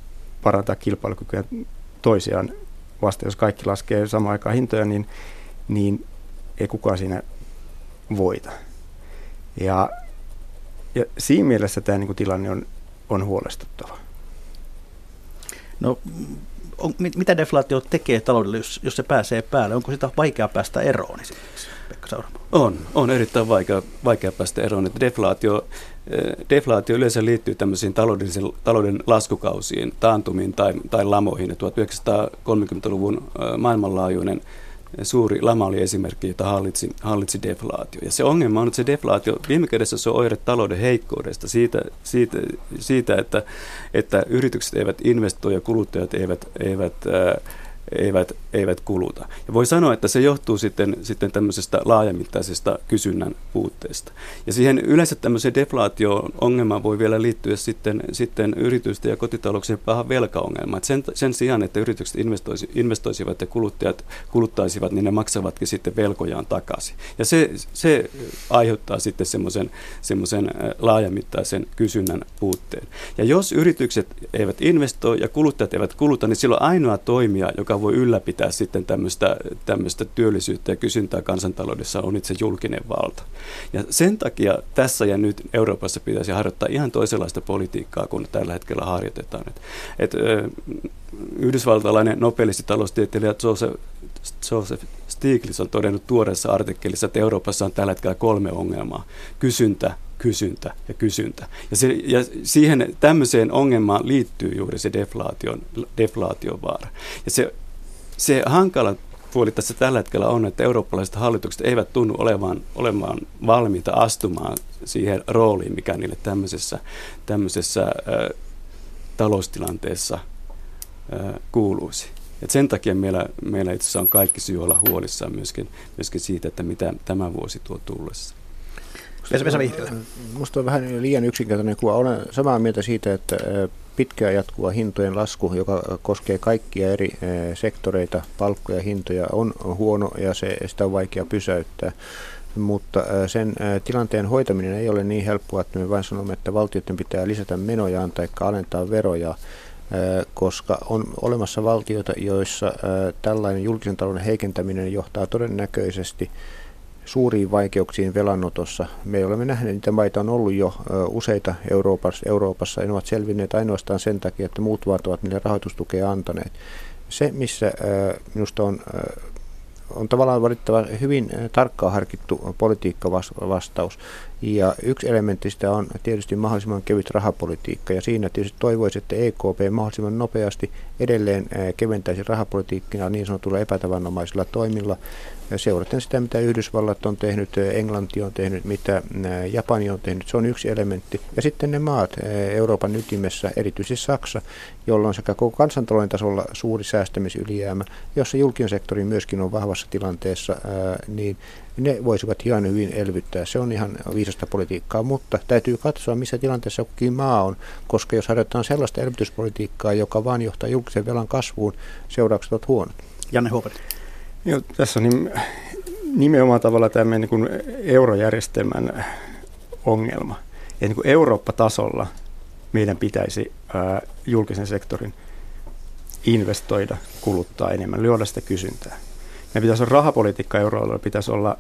parantaa kilpailukykyä toisiaan vasta, jos kaikki laskee samaan aikaan hintoja, niin, niin ei kukaan siinä voita. Ja, ja siinä mielessä tämä niin tilanne on, on huolestuttava. No, on, mitä deflaatio tekee taloudelle, jos, jos se pääsee päälle? Onko sitä vaikea päästä eroon esimerkiksi, Pekka Sauramo? On, on erittäin vaikea, vaikea päästä eroon. Että deflaatio, eh, deflaatio yleensä liittyy tämmöisiin talouden laskukausiin, taantumiin tai, tai lamoihin. 1930-luvun eh, maailmanlaajuinen suuri lama oli esimerkki, jota hallitsi, hallitsi deflaatio. Ja se ongelma on, että se deflaatio, viime kädessä se on oire talouden heikkoudesta, siitä, siitä, siitä että, että yritykset eivät investoi ja kuluttajat eivät, eivät äh, eivät, eivät kuluta. Ja voi sanoa, että se johtuu sitten, sitten tämmöisestä laajamittaisesta kysynnän puutteesta. Ja siihen yleensä tämmöiseen deflaatio-ongelmaan voi vielä liittyä sitten, sitten yritysten ja kotitalouksien paha velkaongelma. Et sen, sen sijaan, että yritykset investoisi, investoisivat ja kuluttajat kuluttaisivat, niin ne maksavatkin sitten velkojaan takaisin. Ja se, se aiheuttaa sitten semmoisen, semmoisen laajamittaisen kysynnän puutteen. Ja jos yritykset eivät investoi ja kuluttajat eivät kuluta, niin silloin ainoa toimija, joka voi ylläpitää sitten tämmöistä, tämmöistä työllisyyttä ja kysyntää kansantaloudessa on itse julkinen valta. Ja sen takia tässä ja nyt Euroopassa pitäisi harjoittaa ihan toisenlaista politiikkaa kuin tällä hetkellä harjoitetaan. Et, et, yhdysvaltalainen nobelisti taloustieteilijä Joseph, Joseph Stiglitz on todennut tuoreessa artikkelissa, että Euroopassa on tällä hetkellä kolme ongelmaa. Kysyntä, kysyntä ja kysyntä. Ja, se, ja siihen tämmöiseen ongelmaan liittyy juuri se deflaation, deflaatiovaara. Ja se se hankala puoli tässä tällä hetkellä on, että eurooppalaiset hallitukset eivät tunnu olevan, olemaan valmiita astumaan siihen rooliin, mikä niille tämmöisessä, tämmöisessä ä, taloustilanteessa ä, kuuluisi. Et sen takia meillä, meillä itse asiassa on kaikki syy olla huolissaan myöskin, myöskin siitä, että mitä tämä vuosi tuo tullessa. Minusta on vähän liian yksinkertainen kuva. Olen samaa mieltä siitä, että pitkään jatkuva hintojen lasku, joka koskee kaikkia eri sektoreita, palkkoja ja hintoja, on huono ja se, sitä on vaikea pysäyttää. Mutta sen tilanteen hoitaminen ei ole niin helppoa, että me vain sanomme, että valtioiden pitää lisätä menojaan tai alentaa veroja, koska on olemassa valtioita, joissa tällainen julkisen talouden heikentäminen johtaa todennäköisesti suuriin vaikeuksiin velanotossa. Me olemme nähneet, että maita on ollut jo useita Euroopassa, Euroopassa ja ne ovat selvinneet ainoastaan sen takia, että muut maat ovat niille rahoitustukea antaneet. Se, missä minusta on, on tavallaan valittava hyvin tarkkaan harkittu politiikkavastaus. Ja yksi elementti sitä on tietysti mahdollisimman kevyt rahapolitiikka, ja siinä tietysti toivoisi, että EKP mahdollisimman nopeasti edelleen keventäisi rahapolitiikkaa niin sanotulla epätavanomaisilla toimilla, seuraten sitä, mitä Yhdysvallat on tehnyt, Englanti on tehnyt, mitä Japani on tehnyt. Se on yksi elementti. Ja sitten ne maat Euroopan ytimessä, erityisesti Saksa, jolla on sekä koko kansantalouden tasolla suuri säästämisylijäämä, jossa julkinen sektori myöskin on vahvassa tilanteessa, niin ne voisivat ihan hyvin elvyttää. Se on ihan viisasta politiikkaa, mutta täytyy katsoa, missä tilanteessa kukin maa on, koska jos harjoitetaan sellaista elvytyspolitiikkaa, joka vaan johtaa julkisen velan kasvuun, seuraukset ovat huonot. Janne Huopari. Joo, tässä on nimenomaan tavalla tämä niin eurojärjestelmän ongelma. Ja niin kuin Eurooppa-tasolla meidän pitäisi ää, julkisen sektorin investoida, kuluttaa enemmän, luoda sitä kysyntää. Meidän pitäisi olla rahapolitiikka euroalueella, pitäisi olla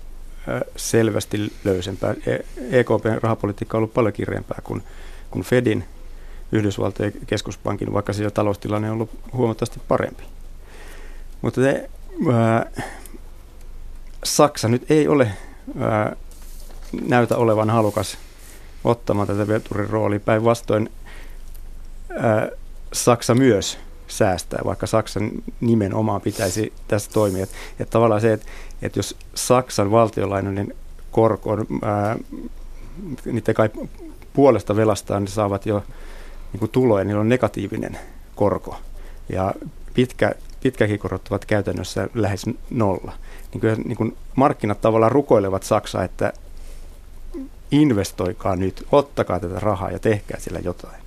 selvästi löysempää. EKPn e rahapolitiikka on ollut paljon kireempää kuin, kuin Fedin, Yhdysvaltojen keskuspankin, vaikka siellä taloustilanne on ollut huomattavasti parempi. Mutta te, ää, Saksa nyt ei ole ää, näytä olevan halukas ottamaan tätä veturin roolia. Päinvastoin Saksa myös säästää, vaikka Saksan nimenomaan pitäisi tässä toimia. Että, tavallaan se, että, että jos Saksan valtiolainoinen korko on, ää, niiden kai puolesta velastaan, niin saavat jo niin kuin tuloja, niillä on negatiivinen korko. Ja pitkä, pitkäkin korot ovat käytännössä lähes nolla. Niin kyllä niin kuin markkinat tavallaan rukoilevat Saksaa, että investoikaa nyt, ottakaa tätä rahaa ja tehkää sillä jotain.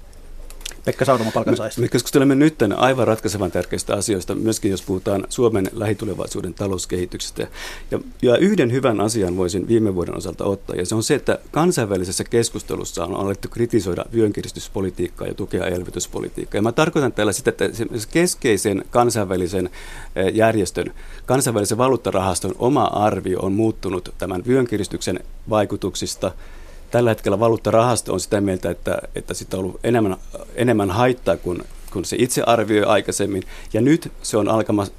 Pekka Saunoma palkansaajista. Me keskustelemme nyt aivan ratkaisevan tärkeistä asioista, myöskin jos puhutaan Suomen lähitulevaisuuden talouskehityksestä. Ja, ja yhden hyvän asian voisin viime vuoden osalta ottaa, ja se on se, että kansainvälisessä keskustelussa on alettu kritisoida vyönkiristyspolitiikkaa ja tukea elvytyspolitiikkaa. Ja mä tarkoitan tällä sitä, että keskeisen kansainvälisen eh, järjestön, kansainvälisen valuuttarahaston oma arvio on muuttunut tämän vyönkiristyksen vaikutuksista – Tällä hetkellä valuuttarahasto on sitä mieltä, että, että sitä on ollut enemmän, enemmän haittaa kuin, kuin se itse arvioi aikaisemmin. Ja nyt se on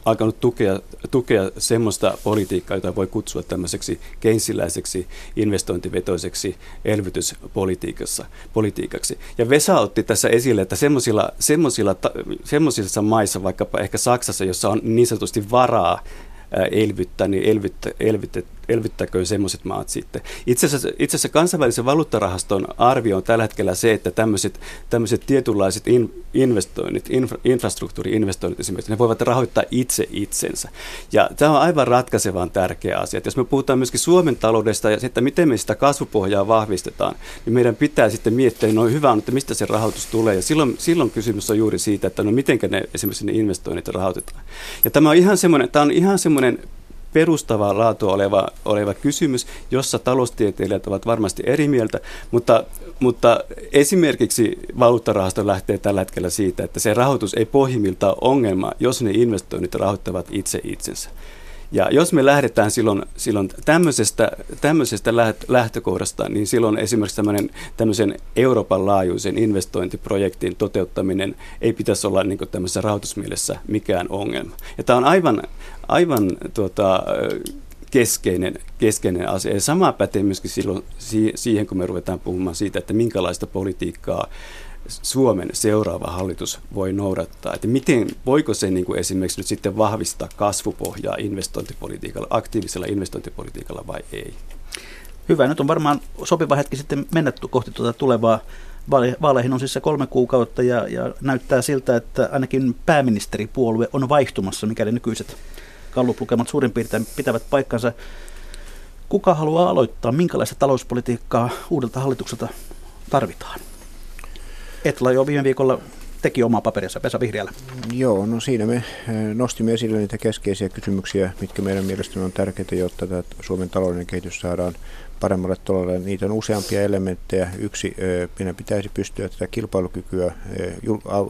alkanut tukea, tukea semmoista politiikkaa, jota voi kutsua tämmöiseksi keinsiläiseksi investointivetoiseksi elvytyspolitiikaksi. Ja Vesa otti tässä esille, että semmoisilla, semmoisilla, maissa, vaikkapa ehkä Saksassa, jossa on niin sanotusti varaa elvyttää, niin elvyttä, elvyttä, elvyttäköön semmoiset maat sitten. Itse asiassa, itse asiassa kansainvälisen valuuttarahaston arvio on tällä hetkellä se, että tämmöiset, tämmöiset tietynlaiset in, investoinnit, infra, infrastruktuuriinvestoinnit esimerkiksi, ne voivat rahoittaa itse itsensä. Ja tämä on aivan ratkaisevan tärkeä asia. Että jos me puhutaan myöskin Suomen taloudesta ja että miten me sitä kasvupohjaa vahvistetaan, niin meidän pitää sitten miettiä, no hyvä että mistä se rahoitus tulee. Ja silloin, silloin kysymys on juuri siitä, että no miten ne esimerkiksi ne investoinnit rahoitetaan. Ja tämä on ihan semmoinen, tämä on ihan semmoinen perustavaa laatua oleva, oleva kysymys, jossa taloustieteilijät ovat varmasti eri mieltä, mutta, mutta esimerkiksi valuuttarahasto lähtee tällä hetkellä siitä, että se rahoitus ei pohjimmiltaan ongelma, jos ne investoinnit rahoittavat itse itsensä. Ja jos me lähdetään silloin, silloin tämmöisestä, tämmöisestä lähtökohdasta, niin silloin esimerkiksi tämmöinen, tämmöisen Euroopan laajuisen investointiprojektin toteuttaminen ei pitäisi olla niin tämmöisessä rahoitusmielessä mikään ongelma. Ja tämä on aivan, aivan tuota, keskeinen, keskeinen asia. Ja sama pätee myöskin silloin siihen, kun me ruvetaan puhumaan siitä, että minkälaista politiikkaa Suomen seuraava hallitus voi noudattaa? Että miten, voiko se niin kuin esimerkiksi nyt sitten vahvistaa kasvupohjaa investointipolitiikalla, aktiivisella investointipolitiikalla vai ei? Hyvä, nyt on varmaan sopiva hetki sitten mennä kohti tuota tulevaa Vaaleihin on siis se kolme kuukautta ja, ja näyttää siltä, että ainakin pääministeripuolue on vaihtumassa, mikäli nykyiset kalluplukemat suurin piirtein pitävät paikkansa. Kuka haluaa aloittaa? Minkälaista talouspolitiikkaa uudelta hallitukselta tarvitaan? Etla jo viime viikolla teki omaa paperinsa Pesa Vihriälä. Joo, no siinä me eh, nostimme esille niitä keskeisiä kysymyksiä, mitkä meidän mielestämme on tärkeitä, jotta Suomen talouden kehitys saadaan paremmalle tolalle. Niitä on useampia elementtejä. Yksi, meidän pitäisi pystyä tätä kilpailukykyä,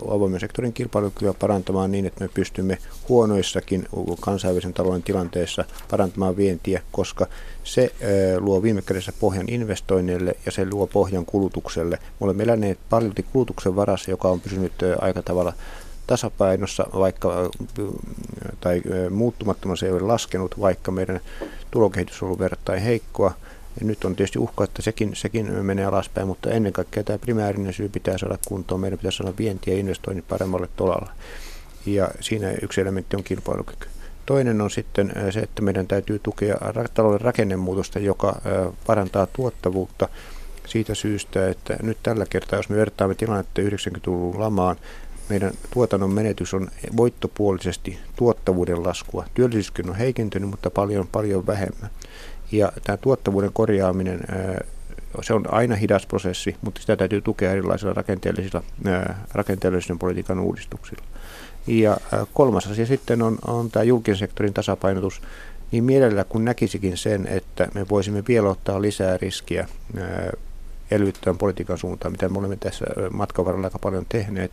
avoimen sektorin kilpailukykyä parantamaan niin, että me pystymme huonoissakin kansainvälisen talouden tilanteessa parantamaan vientiä, koska se luo viime kädessä pohjan investoinneille ja se luo pohjan kulutukselle. Me olemme eläneet paljon kulutuksen varassa, joka on pysynyt aika tavalla tasapainossa, vaikka, tai muuttumattomana se ei ole laskenut, vaikka meidän tulokehitys on ollut verrattain heikkoa. Ja nyt on tietysti uhka, että sekin, sekin menee alaspäin, mutta ennen kaikkea tämä primäärinen syy pitää saada kuntoon. Meidän pitää saada vienti ja investoinnit paremmalle tolalle. Ja siinä yksi elementti on kilpailukyky. Toinen on sitten se, että meidän täytyy tukea talouden rakennemuutosta, joka parantaa tuottavuutta siitä syystä, että nyt tällä kertaa, jos me vertaamme tilannetta 90-luvun lamaan, meidän tuotannon menetys on voittopuolisesti tuottavuuden laskua. Työllisyyskin on heikentynyt, mutta paljon, paljon vähemmän. Ja tämä tuottavuuden korjaaminen, se on aina hidas prosessi, mutta sitä täytyy tukea erilaisilla rakenteellisilla, rakenteellisen politiikan uudistuksilla. Ja kolmas asia sitten on, on tämä julkisen sektorin tasapainotus. Niin mielellä kun näkisikin sen, että me voisimme vielä ottaa lisää riskiä elvyttävän politiikan suuntaan, mitä me olemme tässä matkan varrella aika paljon tehneet,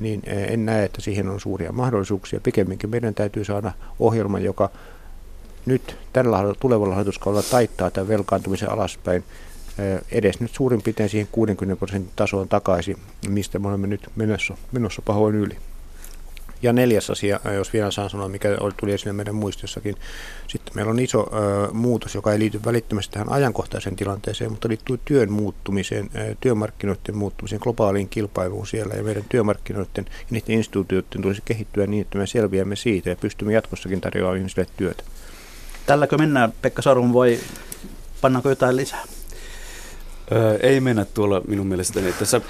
niin en näe, että siihen on suuria mahdollisuuksia. Pikemminkin meidän täytyy saada ohjelma, joka nyt tällä tulevalla hallituskaudella taittaa tämän velkaantumisen alaspäin edes nyt suurin piirtein siihen 60 prosentin tasoon takaisin, mistä me olemme nyt menossa, menossa pahoin yli. Ja neljäs asia, jos vielä saan sanoa, mikä tuli esille meidän muistossakin. Sitten meillä on iso ö, muutos, joka ei liity välittömästi tähän ajankohtaiseen tilanteeseen, mutta liittyy työn muuttumiseen, ö, työmarkkinoiden muuttumiseen, globaaliin kilpailuun siellä. Ja meidän työmarkkinoiden ja niiden instituutioiden tulisi kehittyä niin, että me selviämme siitä ja pystymme jatkossakin tarjoamaan ihmisille työtä. Tälläkö mennään, Pekka Sarum, vai pannaanko jotain lisää? Öö, ei mennä tuolla minun mielestäni. Tässä,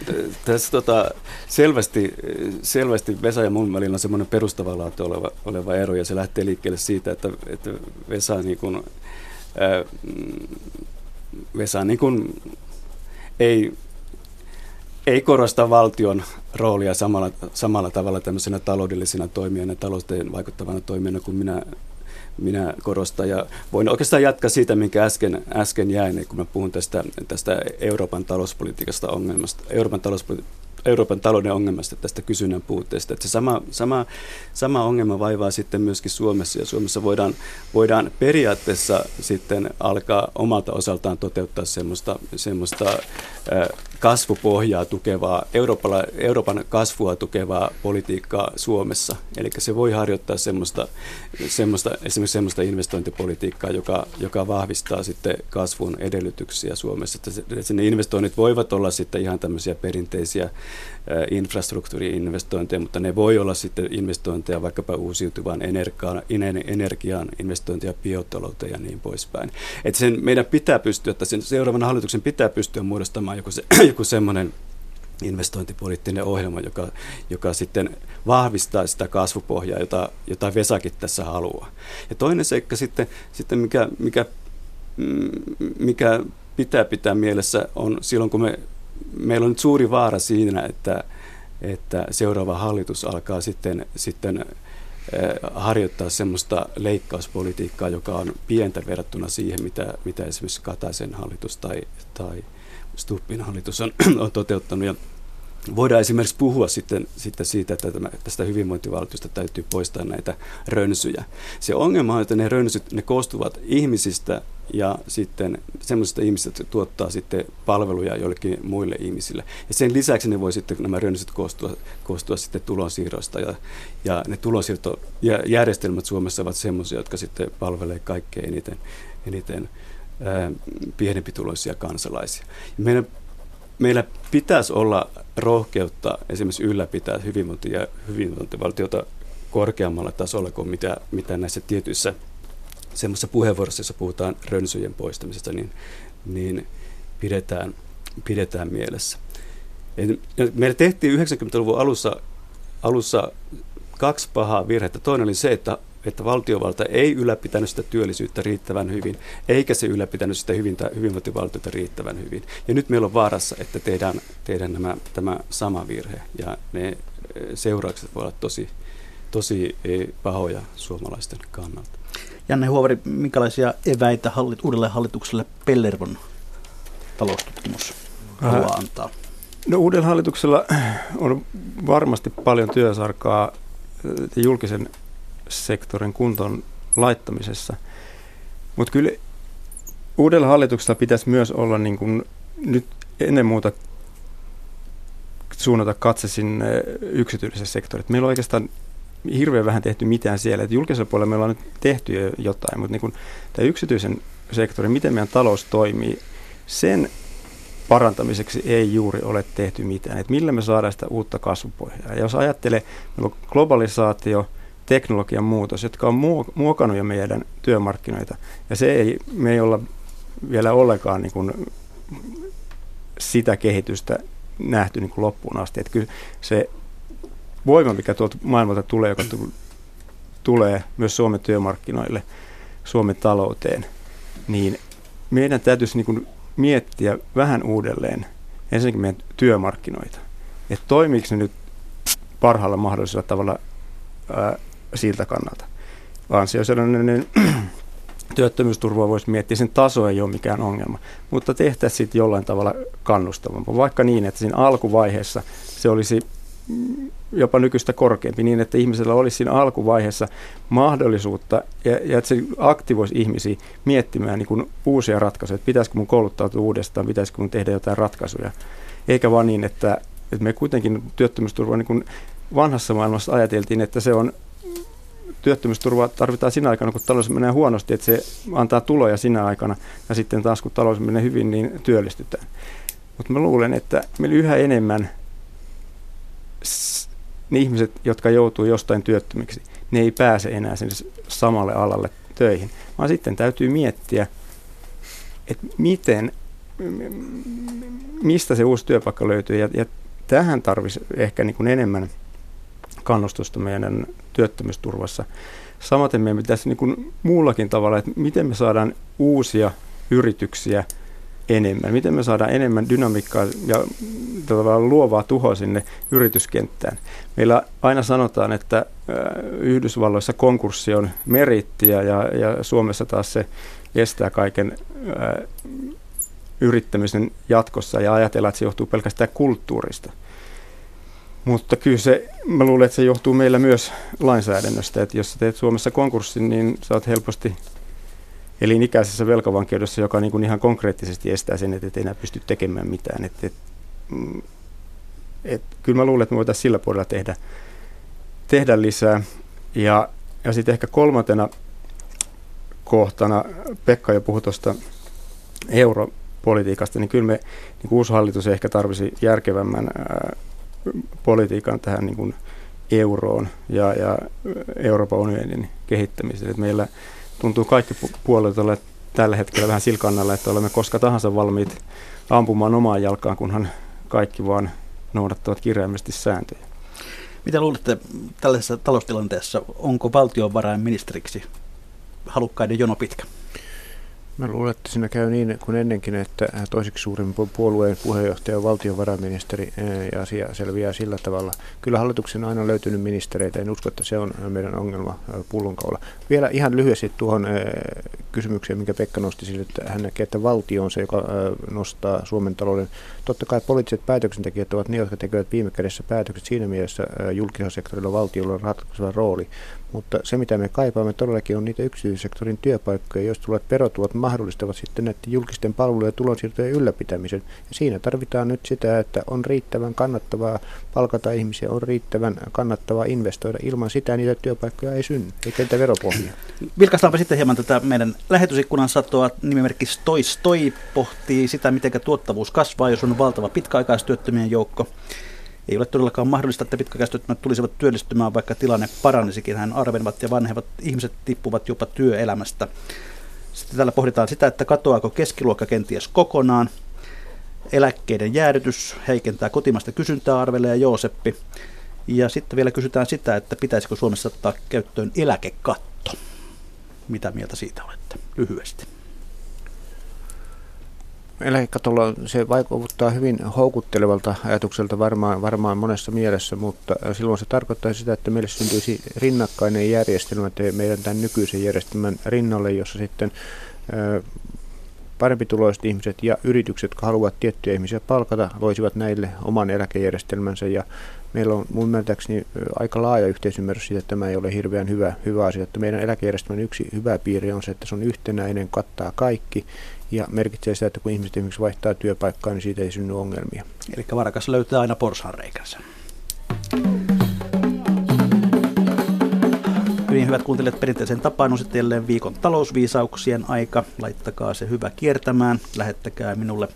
tässä tota, selvästi, selvästi Vesa ja mun välillä on semmoinen perustavaa laatu oleva, oleva ero, ja se lähtee liikkeelle siitä, että, että Vesa, niin kuin, Vesa niin kuin, ei ei korosta valtion roolia samalla, samalla tavalla tämmöisenä taloudellisena toimijana, talouteen vaikuttavana toimijana kuin minä, minä korostan. Ja voin oikeastaan jatkaa siitä, minkä äsken, äsken jäin, kun mä puhun tästä, tästä Euroopan talouspolitiikasta ongelmasta, Euroopan talouspolitiikasta Euroopan talouden ongelmasta, tästä kysynnän puutteesta. Että se sama, sama, sama ongelma vaivaa sitten myöskin Suomessa, ja Suomessa voidaan, voidaan periaatteessa sitten alkaa omalta osaltaan toteuttaa semmoista, semmoista kasvupohjaa tukevaa, Euroopan kasvua tukevaa politiikkaa Suomessa. Eli se voi harjoittaa semmoista, semmoista, esimerkiksi semmoista investointipolitiikkaa, joka, joka vahvistaa sitten kasvun edellytyksiä Suomessa. Että ne investoinnit voivat olla sitten ihan tämmöisiä perinteisiä infrastruktuuriinvestointeja, mutta ne voi olla sitten investointeja vaikkapa uusiutuvaan energiaan, energiaan investointeja biotalouteen ja niin poispäin. Että sen meidän pitää pystyä, että sen seuraavan hallituksen pitää pystyä muodostamaan joku, se, (clears throat) joku semmoinen investointipoliittinen ohjelma, joka, joka sitten vahvistaa sitä kasvupohjaa, jota, jota Vesakin tässä haluaa. Ja toinen seikka sitten, sitten mikä, mikä, mm, mikä pitää pitää mielessä on silloin, kun me meillä on nyt suuri vaara siinä, että, että seuraava hallitus alkaa sitten, sitten eh, harjoittaa semmoista leikkauspolitiikkaa, joka on pientä verrattuna siihen, mitä, mitä esimerkiksi Kataisen hallitus tai, tai Stuppin hallitus on, (clears throat) on toteuttanut. Ja voidaan esimerkiksi puhua sitten, sitten siitä, että tästä hyvinvointivaltiosta täytyy poistaa näitä rönsyjä. Se ongelma on, että ne rönsyt ne koostuvat ihmisistä, ja sitten semmoisista ihmisistä, jotka tuottaa sitten palveluja joillekin muille ihmisille. Ja sen lisäksi ne voi sitten nämä rönsyt koostua, koostua sitten tulonsiirroista ja, ja ne tulonsiirtojärjestelmät Suomessa ovat semmoisia, jotka sitten palvelee kaikkein eniten, eniten ää, pienempituloisia kansalaisia. Ja meillä pitäisi olla rohkeutta esimerkiksi ylläpitää hyvinvointi- ja hyvinvointivaltiota korkeammalla tasolla kuin mitä, mitä näissä tietyissä semmoisessa puheenvuorossa, jossa puhutaan rönsyjen poistamisesta, niin, niin pidetään, pidetään mielessä. Meillä tehtiin 90-luvun alussa, alussa kaksi pahaa virhettä. Toinen oli se, että, että valtiovalta ei ylläpitänyt sitä työllisyyttä riittävän hyvin, eikä se ylläpitänyt sitä hyvintä, hyvinvointivaltiota riittävän hyvin. Ja nyt meillä on vaarassa, että tehdään, tehdään nämä, tämä sama virhe, ja ne eh, seuraukset voivat olla tosi, tosi eh, pahoja suomalaisten kannalta. Janne Huovari, minkälaisia eväitä hallit, uudelle hallitukselle Pellervon taloustutkimus haluaa antaa? No uudella hallituksella on varmasti paljon työsarkaa julkisen sektorin kuntoon laittamisessa. Mutta kyllä uudella hallituksella pitäisi myös olla niin kuin nyt ennen muuta suunnata katse sinne yksityiselle sektorille. Meillä on oikeastaan hirveän vähän tehty mitään siellä. Et julkisella puolella meillä on nyt tehty jo jotain, mutta niin tämä yksityisen sektorin, miten meidän talous toimii, sen parantamiseksi ei juuri ole tehty mitään. Et millä me saadaan sitä uutta kasvupohjaa. Ja jos ajattelee, meillä on globalisaatio, teknologian muutos, jotka on muokannut jo meidän työmarkkinoita. Ja se ei, me ei olla vielä ollenkaan niin kuin sitä kehitystä nähty niin kuin loppuun asti. Että kyllä se voima, mikä tuolta maailmalta tulee, joka tulee myös Suomen työmarkkinoille, Suomen talouteen, niin meidän täytyisi niin miettiä vähän uudelleen ensinnäkin meidän työmarkkinoita. Että toimiiko ne nyt parhaalla mahdollisella tavalla ää, siltä kannalta. Sellainen (clears throat) työttömyysturvaa voisi miettiä, sen taso ei ole mikään ongelma, mutta tehtäisiin sitten jollain tavalla kannustavampaa, vaikka niin, että siinä alkuvaiheessa se olisi jopa nykyistä korkeampi niin, että ihmisellä olisi siinä alkuvaiheessa mahdollisuutta ja, ja että se aktivoisi ihmisiä miettimään niin kuin uusia ratkaisuja, että pitäisikö mun kouluttautua uudestaan, pitäisikö mun tehdä jotain ratkaisuja. Eikä vaan niin, että, että me kuitenkin työttömyysturva niin kuin vanhassa maailmassa ajateltiin, että se on työttömyysturva tarvitaan siinä aikana, kun talous menee huonosti, että se antaa tuloja sinä aikana ja sitten taas kun talous menee hyvin, niin työllistytään. Mutta mä luulen, että meillä yhä enemmän – ne ihmiset, jotka joutuu jostain työttömiksi, ne ei pääse enää sinne samalle alalle töihin, vaan sitten täytyy miettiä, että miten, mistä se uusi työpaikka löytyy. Ja, ja tähän tarvisi ehkä niin kuin enemmän kannustusta meidän työttömyysturvassa. Samaten meidän pitäisi niin kuin muullakin tavalla, että miten me saadaan uusia yrityksiä enemmän? Miten me saadaan enemmän dynamiikkaa ja luovaa tuhoa sinne yrityskenttään? Meillä aina sanotaan, että Yhdysvalloissa konkurssi on merittiä ja, ja Suomessa taas se estää kaiken yrittämisen jatkossa ja ajatellaan, että se johtuu pelkästään kulttuurista. Mutta kyllä se, mä luulen, että se johtuu meillä myös lainsäädännöstä, että jos sä teet Suomessa konkurssin, niin sä oot helposti elinikäisessä velkavankeudessa, joka niin kuin ihan konkreettisesti estää sen, että et enää pysty tekemään mitään. Et, et, mm, et, kyllä mä luulen, että me voitaisiin sillä puolella tehdä, tehdä lisää. Ja, ja sitten ehkä kolmantena kohtana, Pekka jo puhui tuosta europolitiikasta, niin kyllä me niin uusi hallitus ehkä tarvisi järkevämmän ää, politiikan tähän niin kuin euroon ja, ja Euroopan unionin kehittämiseen. Et meillä tuntuu kaikki puolet olla tällä hetkellä vähän silkannalla, että olemme koska tahansa valmiit ampumaan omaan jalkaan, kunhan kaikki vaan noudattavat kirjaimellisesti sääntöjä. Mitä luulette tällaisessa taloustilanteessa, onko valtiovarainministeriksi halukkaiden jono pitkä? Mä luulen, että siinä käy niin kuin ennenkin, että toiseksi suurin puolueen puheenjohtaja on valtiovarainministeri ja asia selviää sillä tavalla. Kyllä hallituksen on aina löytynyt ministereitä, en usko, että se on meidän ongelma pullonkaula. Vielä ihan lyhyesti tuohon kysymykseen, minkä Pekka nosti sille, että hän näkee, että valtio on se, joka nostaa Suomen talouden. Totta kai poliittiset päätöksentekijät ovat ne, jotka tekevät viime kädessä päätökset. Siinä mielessä julkisella sektorilla valtiolla on ratkaiseva rooli. Mutta se, mitä me kaipaamme todellakin, on niitä yksityissektorin työpaikkoja, joista tulevat perotulot mahdollistavat sitten näiden julkisten palvelujen ja tulonsiirtojen ylläpitämisen. Ja siinä tarvitaan nyt sitä, että on riittävän kannattavaa palkata ihmisiä, on riittävän kannattavaa investoida. Ilman sitä niitä työpaikkoja ei synny, eikä niitä veropohjia. Vilkaistaanpa sitten hieman tätä meidän lähetysikkunan satoa. Nimimerkki Stoi Stoi pohtii sitä, miten tuottavuus kasvaa, jos on valtava pitkäaikaistyöttömien joukko. Ei ole todellakaan mahdollista, että pitkäkäistyöttömät tulisivat työllistymään, vaikka tilanne paranisikin. Hän arvenevat ja vanhevat ihmiset tippuvat jopa työelämästä. Sitten täällä pohditaan sitä, että katoaako keskiluokka kenties kokonaan. Eläkkeiden jäädytys heikentää kotimaista kysyntää, arvelee Jooseppi. Ja sitten vielä kysytään sitä, että pitäisikö Suomessa ottaa käyttöön eläkekatto. Mitä mieltä siitä olette lyhyesti? Eläkekatolla se vaikuttaa hyvin houkuttelevalta ajatukselta varmaan, varmaan monessa mielessä, mutta silloin se tarkoittaa sitä, että meille syntyisi rinnakkainen järjestelmä meidän tämän nykyisen järjestelmän rinnalle, jossa sitten parempituloiset ihmiset ja yritykset, jotka haluavat tiettyjä ihmisiä palkata, loisivat näille oman eläkejärjestelmänsä ja meillä on mun mielestäni aika laaja yhteisymmärrys siitä, että tämä ei ole hirveän hyvä, hyvä asia. Että meidän eläkejärjestelmän yksi hyvä piiri on se, että se on yhtenäinen, kattaa kaikki ja merkitsee sitä, että kun ihmiset esimerkiksi vaihtaa työpaikkaa, niin siitä ei synny ongelmia. Eli varakas löytää aina porsanreikänsä. Hyvin hyvät kuuntelijat, perinteisen tapaan on sitten jälleen viikon talousviisauksien aika. Laittakaa se hyvä kiertämään. Lähettäkää minulle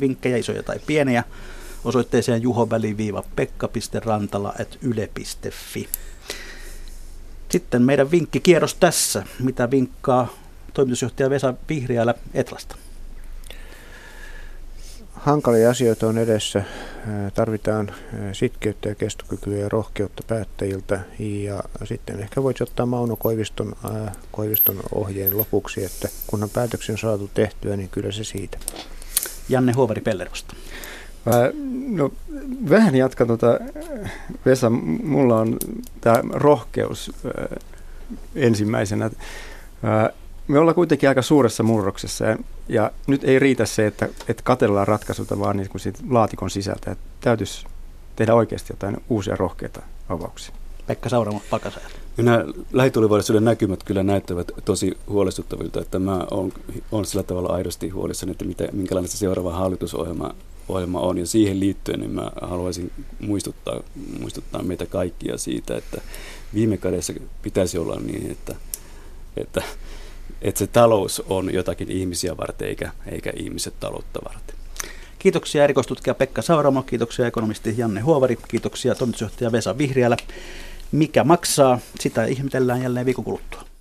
vinkkejä, isoja tai pieniä, osoitteeseen juhoväli-pekka.rantala.yle.fi. Sitten meidän vinkkikierros tässä. Mitä vinkkaa toimitusjohtaja Vesa Vihriälä Etlasta? Hankalia asioita on edessä. Tarvitaan sitkeyttä ja kestokykyä ja rohkeutta päättäjiltä. Ja sitten ehkä voisi ottaa Mauno Koiviston, äh, Koiviston ohjeen lopuksi, että kunhan päätöksen on saatu tehtyä, niin kyllä se siitä. Janne Huovari Pellerosta. No, vähän jatkan tuota, Vesa, mulla on tämä rohkeus ensimmäisenä me ollaan kuitenkin aika suuressa murroksessa ja, ja nyt ei riitä se, että, että katellaan ratkaisuta vaan niin kuin siitä laatikon sisältä. Että täytyisi tehdä oikeasti jotain uusia rohkeita avauksia. Pekka Sauramo, Pakasajat. Nämä lähitulevaisuuden näkymät kyllä näyttävät tosi huolestuttavilta, että mä oon, oon sillä tavalla aidosti huolissani, että mitä, minkälainen se seuraava hallitusohjelma ohjelma on. Ja siihen liittyen niin mä haluaisin muistuttaa, muistuttaa meitä kaikkia siitä, että viime kädessä pitäisi olla niin, että, että että se talous on jotakin ihmisiä varten eikä, eikä ihmiset taloutta varten. Kiitoksia erikoistutkija Pekka Sauramo, kiitoksia ekonomisti Janne Huovari, kiitoksia toimitusjohtaja Vesa Vihriälä. Mikä maksaa, sitä ihmetellään jälleen viikon kuluttua.